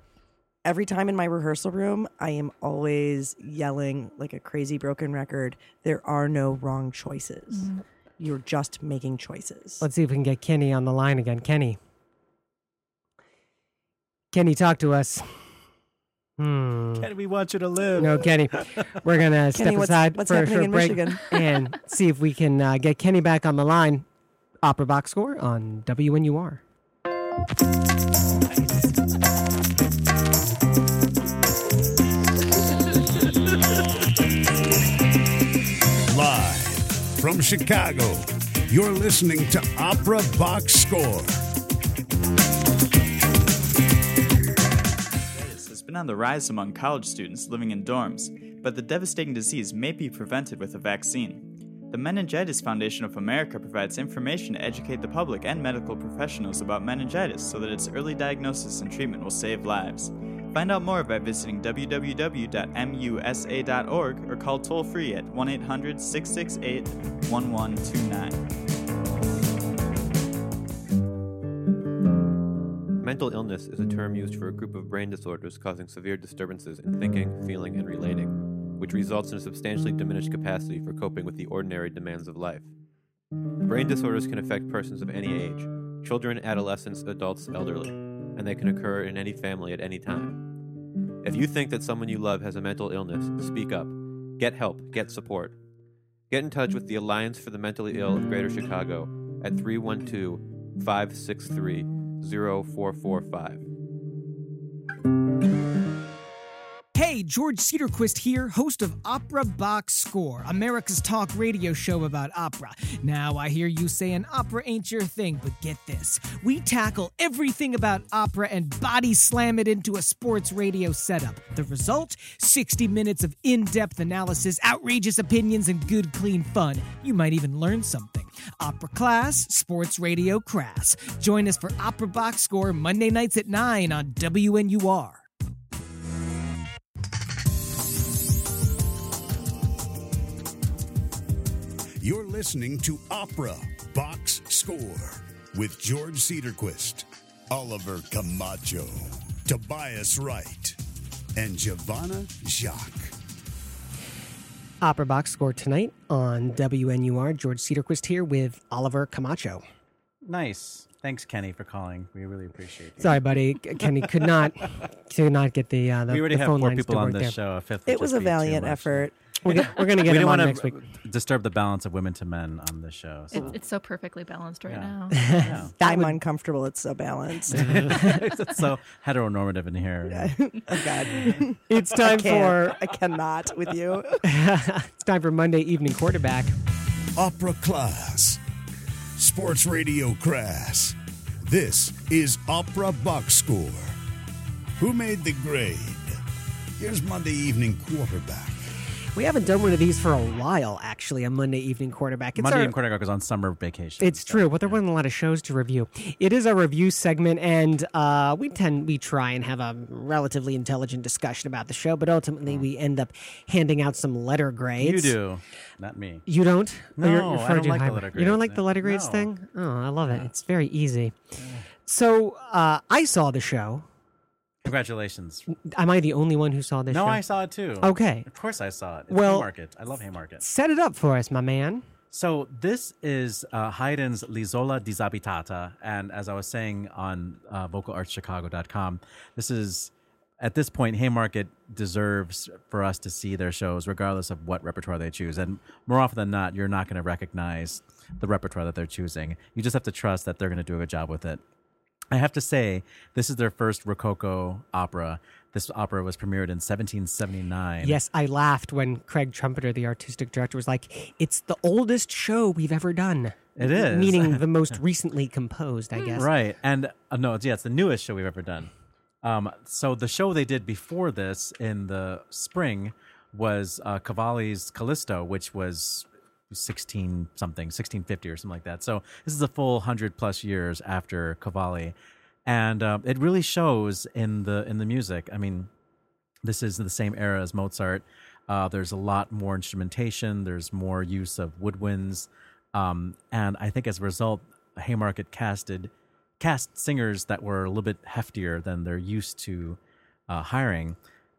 every time in my rehearsal room, I am always yelling like a crazy broken record. There are no wrong choices. You're just making choices. Let's see if we can get Kenny on the line again. Kenny. Kenny, talk to us. Hmm. Kenny, we want you to live. No, Kenny. We're gonna step Kenny, what's- aside what's for a happening short in break Michigan? and see if we can uh, get Kenny back on the line. Opera box score on WNUR. Live from Chicago, you're listening to Opera Box Score. Been on the rise among college students living in dorms, but the devastating disease may be prevented with a vaccine. The Meningitis Foundation of America provides information to educate the public and medical professionals about meningitis so that its early diagnosis and treatment will save lives. Find out more by visiting www.musa.org or call toll free at 1 800 668 1129. Mental illness is a term used for a group of brain disorders causing severe disturbances in thinking, feeling, and relating, which results in a substantially diminished capacity for coping with the ordinary demands of life. Brain disorders can affect persons of any age children, adolescents, adults, elderly and they can occur in any family at any time. If you think that someone you love has a mental illness, speak up. Get help, get support. Get in touch with the Alliance for the Mentally Ill of Greater Chicago at 312 563 0445. Hey, George Cederquist here, host of Opera Box Score, America's talk radio show about opera. Now, I hear you saying opera ain't your thing, but get this. We tackle everything about opera and body slam it into a sports radio setup. The result 60 minutes of in depth analysis, outrageous opinions, and good, clean fun. You might even learn something. Opera class, sports radio crass. Join us for Opera Box Score Monday nights at 9 on WNUR. Listening to Opera Box Score with George Cederquist, Oliver Camacho, Tobias Wright, and Giovanna Jacques. Opera box score tonight on WNUR. George Cederquist here with Oliver Camacho. Nice. Thanks, Kenny, for calling. We really appreciate you. Sorry, buddy. Kenny could not could not get the uh, the, we already the have phone four lines people to on work this there. show. A fifth. It was a valiant effort. We're, go- we're gonna get we him didn't on want next to week. disturb the balance of women to men on this show. So. It, it's so perfectly balanced right Yeah. now. I'm uncomfortable. It's so balanced. it's so heteronormative in here. oh God. It's time I for I cannot with you. it's time for Monday evening quarterback. Opera Class, Sports Radio Crass. This is Opera Box Score. Who made the grade? Here's Monday Evening Quarterback. We haven't done one of these for a while, actually. A Monday evening quarterback. It's Monday our- evening quarterback is on summer vacation. It's true, but there wasn't a lot of shows to review. It is a review segment, and uh, we tend we try and have a relatively intelligent discussion about the show, but ultimately we end up handing out some letter grades. you do, not me. You don't? No, Oh, you're- I don't like the high- letter You don't grades like the letter grades No. thing? Oh, I love it. It's very easy. So uh, I saw the show. Congratulations. Am I the only one who saw this No, show? I saw it too. Okay. Of course I saw it. It's Well- Haymarket. I love Haymarket. Set it up for us, my man. So this is uh, Haydn's L'isola disabitata, and as I was saying on uh, vocalartschicago.com, this is at this point Haymarket deserves for us to see their shows regardless of what repertoire they choose, and more often than not, you're not going to recognize the repertoire that they're choosing. You just have to trust that they're going to do a good job with it. I have to say, this is their first Rococo opera. This opera was premiered in 1779. Yes, I laughed when Craig Trompeter, the artistic director, was like, "It's the oldest show we've ever done." It is. meaning the most recently composed, I guess. Right. And uh, no, it's, yeah, it's the newest show we've ever done. Um, so the show they did before this in the spring was uh, Cavalli's Callisto, which was 16 something, 1650 or something like that. So this is a full 100 plus years after Cavalli. And uh, it really shows in the in the music. I mean, this is the same era as Mozart. Uh, there's a lot more instrumentation. There's more use of woodwinds, um, and I think as a result, Haymarket casted cast singers that were a little bit heftier than they're used to uh, hiring.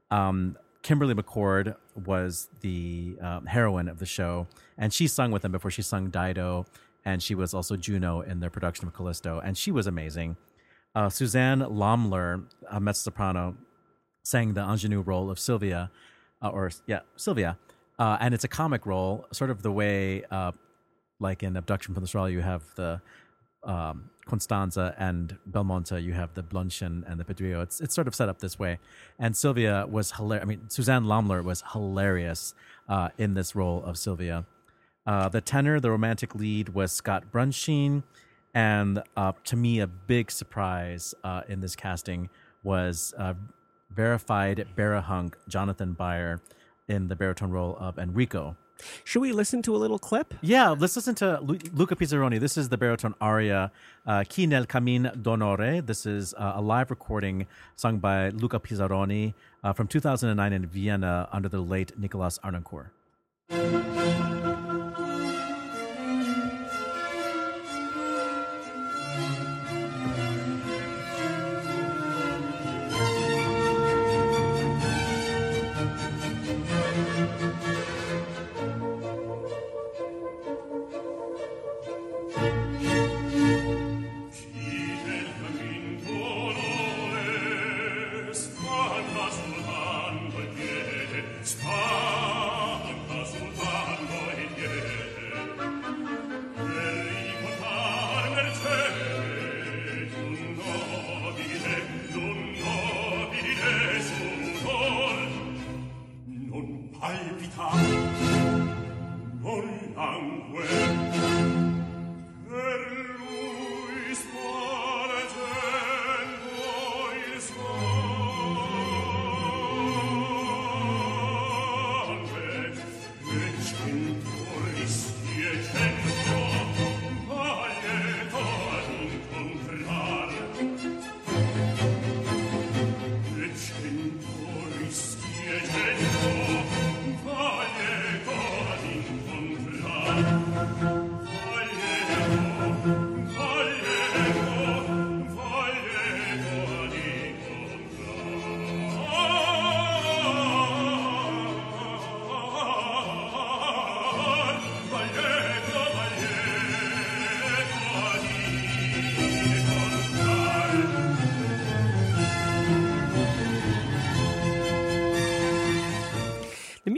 Um, Kimberly McCord was the um, heroine of the show, and she sung with them before she sung Dido, and she was also Juno in their production of Callisto, and she was amazing. Uh, Suzanne Lommler, a mezzo soprano, sang the ingenue role of Sylvia, uh, or yeah, Sylvia, uh, and it's a comic role, sort of the way, uh, like in Abduction from the Straw, you have the um, Constanza and Belmonte, you have the Blondchen and the Pedrillo. It's it's sort of set up this way, and Sylvia was hilarious. I mean, Suzanne Lommler was hilarious uh, in this role of Sylvia. Uh, the tenor, the romantic lead, was Scott Brunscheen, and uh, to me, a big surprise uh, in this casting was uh, verified barihunk Jonathan Beyer in the baritone role of Enrico. Should we listen to a little clip? Yeah, let's listen to Lu- Luca Pisaroni. This is the baritone aria uh, Chi nel camin d'onore. This is uh, a live recording sung by Luca Pisaroni uh, from 2009 in Vienna under the late Nikolaus Harnoncourt.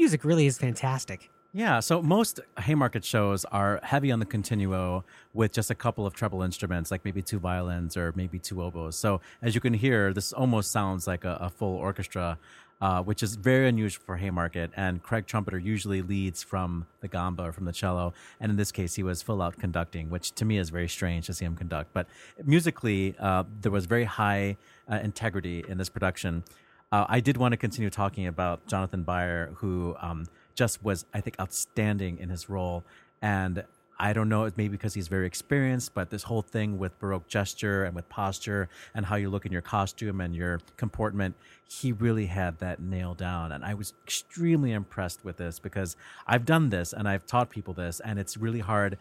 Music really is fantastic. Yeah, so most Haymarket shows are heavy on the continuo with just a couple of treble instruments, like maybe two violins or maybe two oboes. So as you can hear, this almost sounds like a, a full orchestra, uh, which is very unusual for Haymarket. And Craig Trompeter usually leads from the gamba or from the cello, and in this case, he was full out conducting, which to me is very strange to see him conduct. But musically, uh, there was very high uh, integrity in this production. Uh, I did want to continue talking about Jonathan Beyer, who um, just was, I think, outstanding in his role. And I don't know, maybe because he's very experienced, but this whole thing with Baroque gesture and with posture and how you look in your costume and your comportment, he really had that nailed down. And I was extremely impressed with this because I've done this and I've taught people this, and it's really hard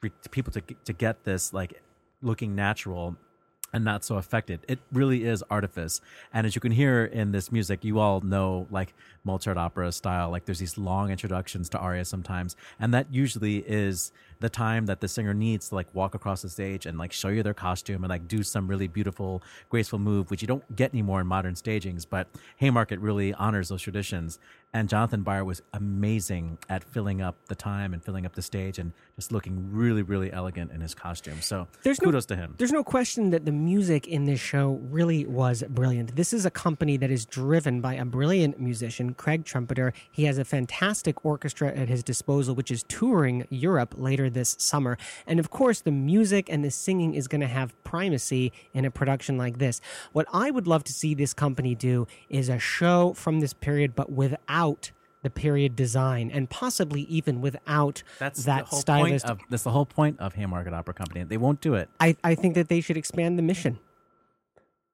for people to, to get this like looking natural and not so affected. It really is artifice. And as you can hear in this music, you all know like Mozart opera style, like there's these long introductions to arias sometimes. And that usually is the time that the singer needs to like walk across the stage and like show you their costume and like do some really beautiful, graceful move, which you don't get anymore in modern stagings. But Haymarket really honors those traditions. And Jonathan Beyer was amazing at filling up the time and filling up the stage and just looking really, really elegant in his costume. So There's kudos no, to him. There's no question that the music in this show really was brilliant. This is a company that is driven by a brilliant musician, Craig Trompeter. He has a fantastic orchestra at his disposal, which is touring Europe later this summer. And of course, the music and the singing is going to have primacy in a production like this. What I would love to see this company do is a show from this period, but without the period design and possibly even without That's that the whole stylist point of that's the whole point of Haymarket Opera Company. They won't do it. I, I think that they should expand the mission.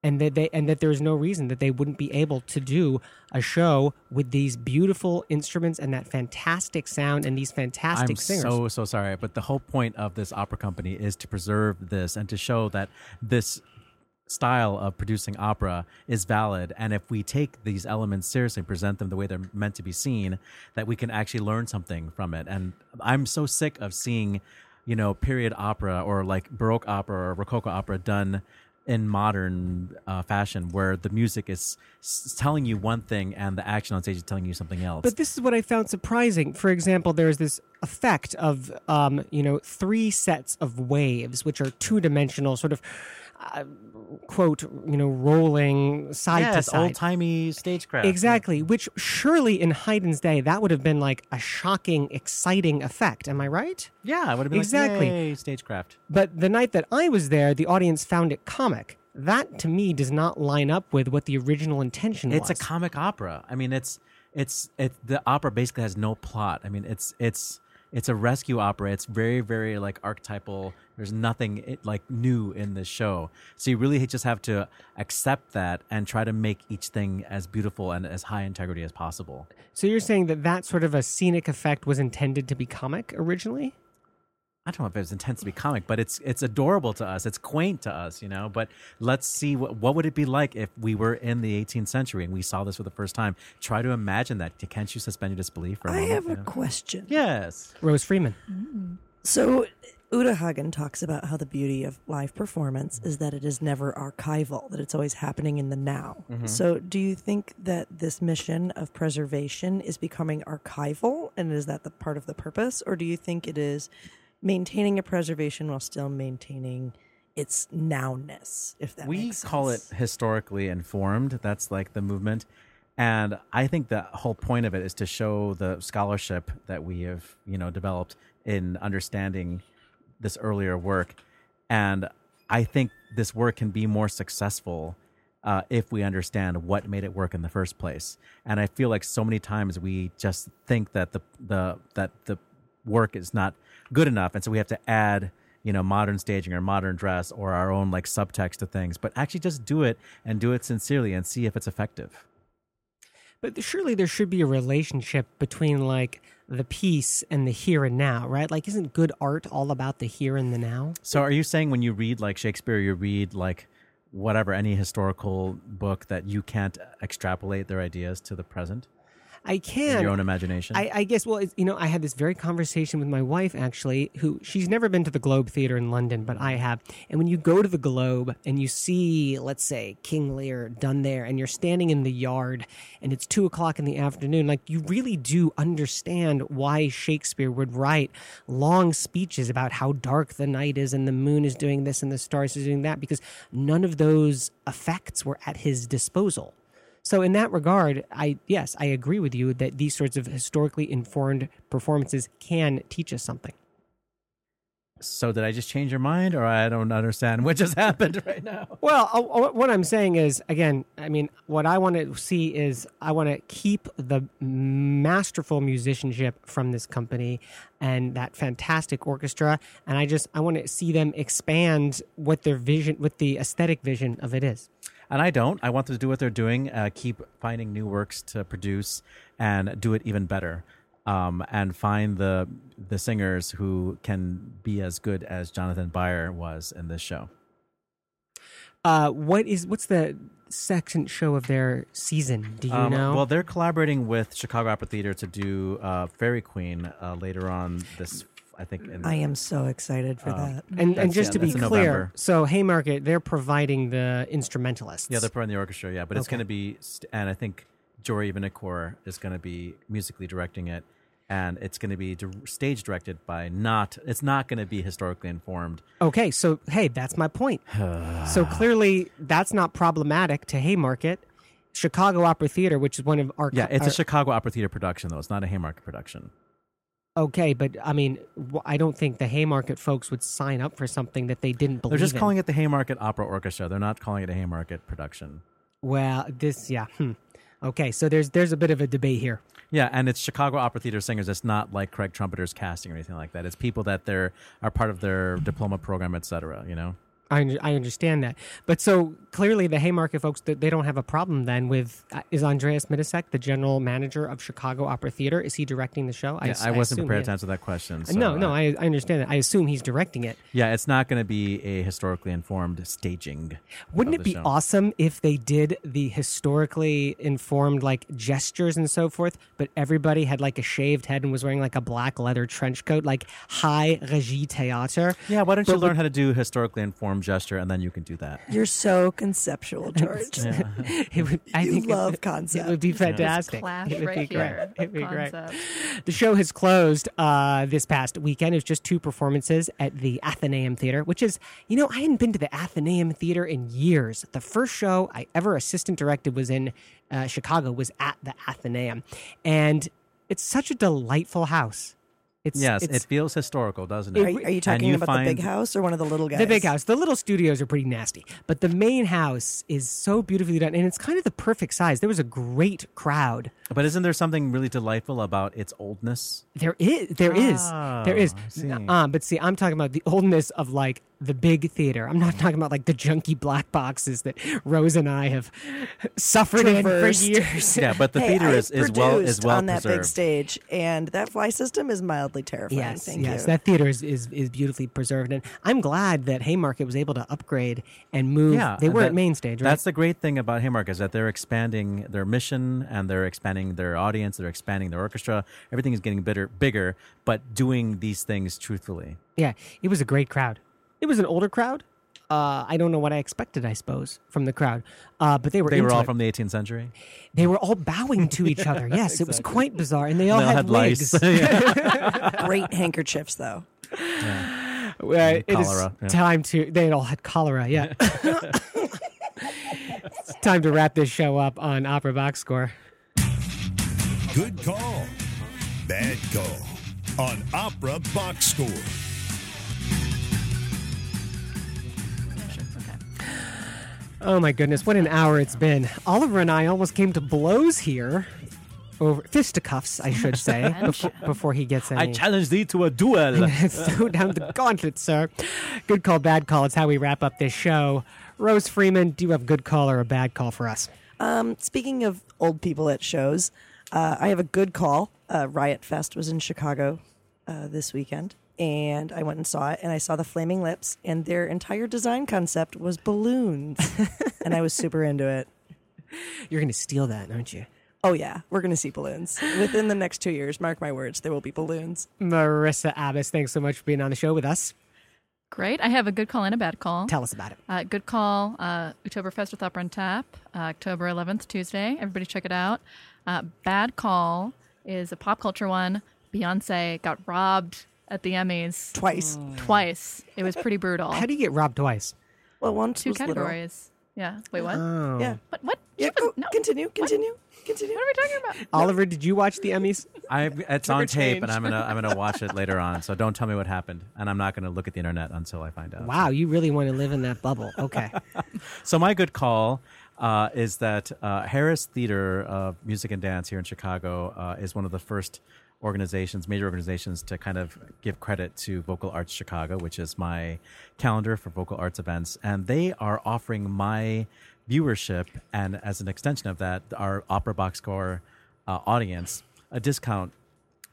And that they and that there's no reason that they wouldn't be able to do a show with these beautiful instruments and that fantastic sound and these fantastic I'm singers. so so sorry, but the whole point of this opera company is to preserve this and to show that this style of producing opera is valid and if we take these elements seriously and present them the way they're meant to be seen that we can actually learn something from it and i'm so sick of seeing you know period opera or like baroque opera or rococo opera done in modern uh, fashion, where the music is s- telling you one thing and the action on stage is telling you something else. But this is what I found surprising. For example, there's this effect of, um, you know, three sets of waves, which are two dimensional, sort of, uh, quote, you know, rolling side to yes, side. old timey stagecraft. Exactly, which surely in Haydn's day, that would have been like a shocking, exciting effect. Am I right? Yeah, it would have been exactly. like, stagecraft. But the night that I was there, the audience found it comic. That to me does not line up with what the original intention It's was. It's a comic opera. I mean, it's it's it. The opera basically has no plot. I mean, it's it's it's a rescue opera. It's very very like archetypal. There's nothing like new in this show. So you really just have to accept that and try to make each thing as beautiful and as high integrity as possible. so you're saying that that sort of a scenic effect was intended to be comic originally? I don't know if it was intended to be comic, but it's it's adorable to us. It's quaint to us, you know. But let's see what what would it be like if we were in the 18th century and we saw this for the first time. Try to imagine that. Can't you suspend your disbelief for a I moment? have you a know? question. Yes. Rose Freeman. So, Uta Hagen talks about how the beauty of live performance is that it is never archival, that it's always happening in the now. Mhm. So, do you think that this mission of preservation is becoming archival, and is that the part of the purpose, or do you think it is maintaining a preservation while still maintaining its nowness? If that we makes sense. call it historically informed. That's like the movement. And I think the whole point of it is to show the scholarship that we have, you know, developed in understanding this earlier work. And I think this work can be more successful uh, if we understand what made it work in the first place. And I feel like so many times we just think that the the that the work is not good enough, and so we have to add you know modern staging or modern dress or our own like subtext to things. But actually, just do it and do it sincerely and see if it's effective. But surely there should be a relationship between like the piece and the here and now, right? Like, isn't good art all about the here and the now? So, are you saying when you read like Shakespeare, you read like whatever any historical book that you can't extrapolate their ideas to the present? I can. your own imagination. I, I guess. Well, it's, you know, I had this very conversation with my wife actually, who she's never been to the Globe Theater in London, but I have. And when you go to the Globe and you see, let's say, King Lear done there, and you're standing in the yard, and it's two o'clock in the afternoon, like you really do understand why Shakespeare would write long speeches about how dark the night is, and the moon is doing this, and the stars is doing that, because none of those effects were at his disposal. So in that regard, I yes, I agree with you that these sorts of historically informed performances can teach us something. so, did I just change your mind, or I don't understand what just happened right now? Well, uh, uh, what I'm saying is, again, I mean, what I want to see is I want to keep the masterful musicianship from this company and that fantastic orchestra, and I just I want to see them expand what their vision, what the aesthetic vision of it is. And I don't. I want them to do what they're doing, uh, keep finding new works to produce, and do it even better. Um, and find the the singers who can be as good as Jonathan Beyer was in this show. Uh, what is what's the second show of their season? Do you Um, know? Well, they're collaborating with Chicago Opera Theater to do uh, Fairy Queen uh, later on this. I think. In, I am so excited for Uh, that. And, and just yeah, to be clear, November. so Haymarket, they're providing the instrumentalists. Yeah, they're part of the orchestra. Yeah, but it's Okay. going to be, st- and I think Jory Vinikour is going to be musically directing it, and it's going to be stage directed by not. It's not going to be historically informed. Okay, so hey, that's my point. so clearly, that's not problematic to Haymarket. Chicago Opera Theater, which is one of our Yeah, it's our- a Chicago Opera Theater production, though. It's not a Haymarket production. Okay, but I mean, I don't think the Haymarket folks would sign up for something that they didn't believe. They're just in. calling it the Haymarket Opera Orchestra. They're not calling it a Haymarket production. Well, this, yeah. Hmm. Okay, so there's there's a bit of a debate here. Yeah, and it's Chicago Opera Theater singers. It's not like Craig Trompeter's casting or anything like that. It's people that they're are part of their diploma program, et cetera. You know. I, I understand that, but so clearly the Haymarket folks they they don't have a problem then with uh, is Andreas Mitisek the general manager of Chicago Opera Theater? Is he directing the show? Yeah, s- I wasn't assume prepared to answer that question. Uh, so no, no, I- I, I understand that. I assume he's directing it. Yeah, it's not going to be a historically informed staging. Wouldn't it be show. awesome if they did the historically informed like gestures and so forth, but everybody had like a shaved head and was wearing like a black leather trench coat, like high regie theater? Yeah, why don't you learn how to do historically informed gesture, and then you can do that. You're so conceptual, George. Yeah. It would, I You think it love would- concept. It would be fantastic. clash it would right be great. It would be of great. The show has closed uh, this past weekend. It was just two performances at the Athenaeum Theater, which is, you know, I hadn't been to the Athenaeum Theater in years. The first show I ever assistant directed was in uh, Chicago, was at the Athenaeum. And it's such a delightful house. It's, yes, it's, it feels historical, doesn't it? Are, are you talking And about the big house or one of the little guys? The big house. The little studios are pretty nasty, but the main house is so beautifully done, and it's kind of the perfect size. There was a great crowd. But isn't there something really delightful about its oldness? There is, there is, there is. Oh, I see. Um, but see, I'm talking about the oldness of like the big theater. I'm not talking about like the junky black boxes that Rose and I have suffered in for years. Yeah, but the Hey, theater I is, is well is well on that big preserved. stage, and that fly system is mildly terrifying. Yes, Thank yes, you. that theater is, is, is beautifully preserved, and I'm glad that Haymarket was able to upgrade and move. Yeah, they were that- at main stage, right? That's the great thing about Haymarket is that they're expanding their mission and they're expanding their audience, they're expanding their orchestra. Everything is getting bigger, bigger, but doing these things truthfully. Yeah, it was a great crowd. It was an older crowd. Uh, I don't know what I expected. I suppose from the crowd, uh, but they were They were all it. from the 18th century. They were all bowing to each other. Yes, it was quite bizarre, and they all They all had, had lice. wigs. Great handkerchiefs, though. Uh, it is Cholera, yeah. time to. They all had cholera. Yeah. it's time to wrap this show up on Opera Box Score. Good call. Bad call on Opera Box Score. Oh my goodness, what an hour it's been. Oliver and I almost came to blows here. Over fisticuffs, I should say, before, before he gets any. I challenge thee to a duel. Throw down the gauntlet, sir. Good call, bad call. It's how we wrap up this show. Rose Freeman, do you have a good call or a bad call for us? Um, speaking of old people at shows, uh, I have a good call. Uh, Riot Fest was in Chicago uh, this weekend, and I went and saw it. And I saw the Flaming Lips, and their entire design concept was balloons, and I was super into it. You're going to steal that, aren't you? Oh yeah, we're going to see balloons within the next two years. Mark my words, there will be balloons. Marissa Abbas, thanks so much for being on the show with us. Great. I have a good call and a bad call. Tell us about it. Uh, good call. Uh, Oktoberfest with Opera on Tap, uh, October 11th, Tuesday. Everybody check it out. Uh, bad call is a pop culture one. Beyonce got robbed at the Emmys twice. Twice. It was pretty brutal. How do you get robbed twice? Well, one Two was literal. categories. Yeah. Wait, what? Oh. Yeah. What? What? Yeah, go, continue, continue, continue. What are we talking about? Oliver, did you watch the Emmys? I, it's on tape, and. I'm gonna I'm gonna watch it later on. So don't tell me what happened, and I'm not gonna look at the internet until I find out. Wow, you really want to live in that bubble. Okay. So my good call uh, is that uh, Harris Theater of Music and Dance here in Chicago uh, is one of the first organizations, major organizations, to kind of give credit to Vocal Arts Chicago, which is my calendar for vocal arts events, and they are offering my viewership and as an extension of that, our Opera Box Score uh, audience a discount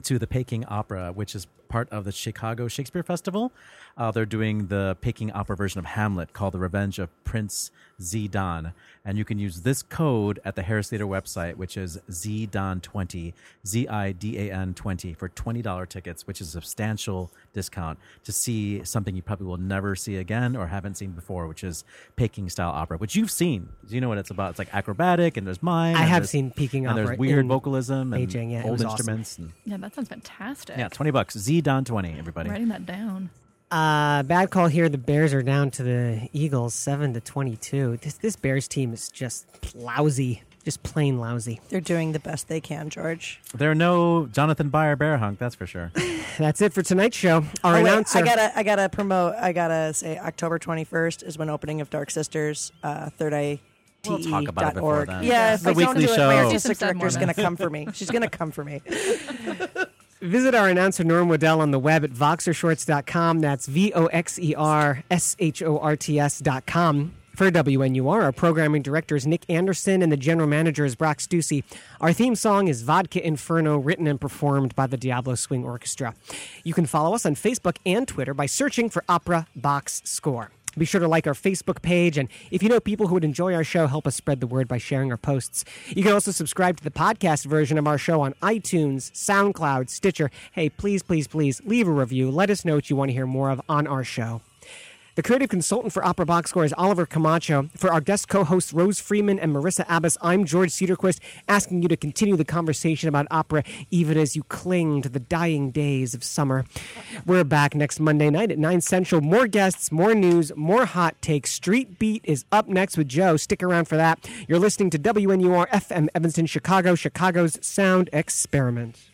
to the Peking Opera, which is part of the Chicago Shakespeare Festival. Uh, they're doing the Peking Opera version of Hamlet called The Revenge of Prince Zidan. And you can use this code at the Harris Theater website, which is ZIDAN20, Z I D A N 20, for $20 tickets, which is a substantial discount to see something you probably will never see again or haven't seen before, which is Peking style opera, which you've seen. You know what it's about. It's like acrobatic and there's mime. I have seen Peking and opera there's weird in vocalism and Beijing, yeah, it old was awesome. instruments. And, Yeah, that sounds fantastic. yeah, 20 bucks. Z Don 20, everybody. Writing that down. Uh, bad call here. The Bears are down to the Eagles, seven to twenty-two. This this Bears team is just lousy, just plain lousy. They're doing the best they can, George. There are no Jonathan Beyer bear hunk, that's for sure. That's it for tonight's show. Our oh, wait, announcer. I gotta, I gotta promote. I gotta say, October twenty first is when opening of Dark Sisters. Uh, Third Eye. We'll talk about it before org. then. Yeah, It's if a I don't weekly do it, show. my Do artistic some director's gonna come for me. She's gonna come for me. Visit our announcer Norm Waddell on the web at voxershorts.com. That's V O X E R S H O R T S.com. For WNUR, our programming director is Nick Anderson and the general manager is Brock Stussy. Our theme song is Vodka Inferno, written and performed by the Diablo Swing Orchestra. You can follow us on Facebook and Twitter by searching for Opera Box Score. Be sure to like our Facebook page, and if you know people who would enjoy our show, help us spread the word by sharing our posts. You can also subscribe to the podcast version of our show on iTunes, SoundCloud, Stitcher. Hey, please, please, please leave a review. Let us know what you want to hear more of on our show. The creative consultant for Opera Box Score is Oliver Camacho. For our guest co-hosts Rose Freeman and Marissa Abbas, I'm George Cederquist, asking you to continue the conversation about opera even as you cling to the dying days of summer. We're back next Monday night at 9 Central. More guests, more news, more hot takes. Street Beat is up next with Joe. Stick around for that. You're listening to WNUR FM Evanston, Chicago, Chicago's Sound Experiment.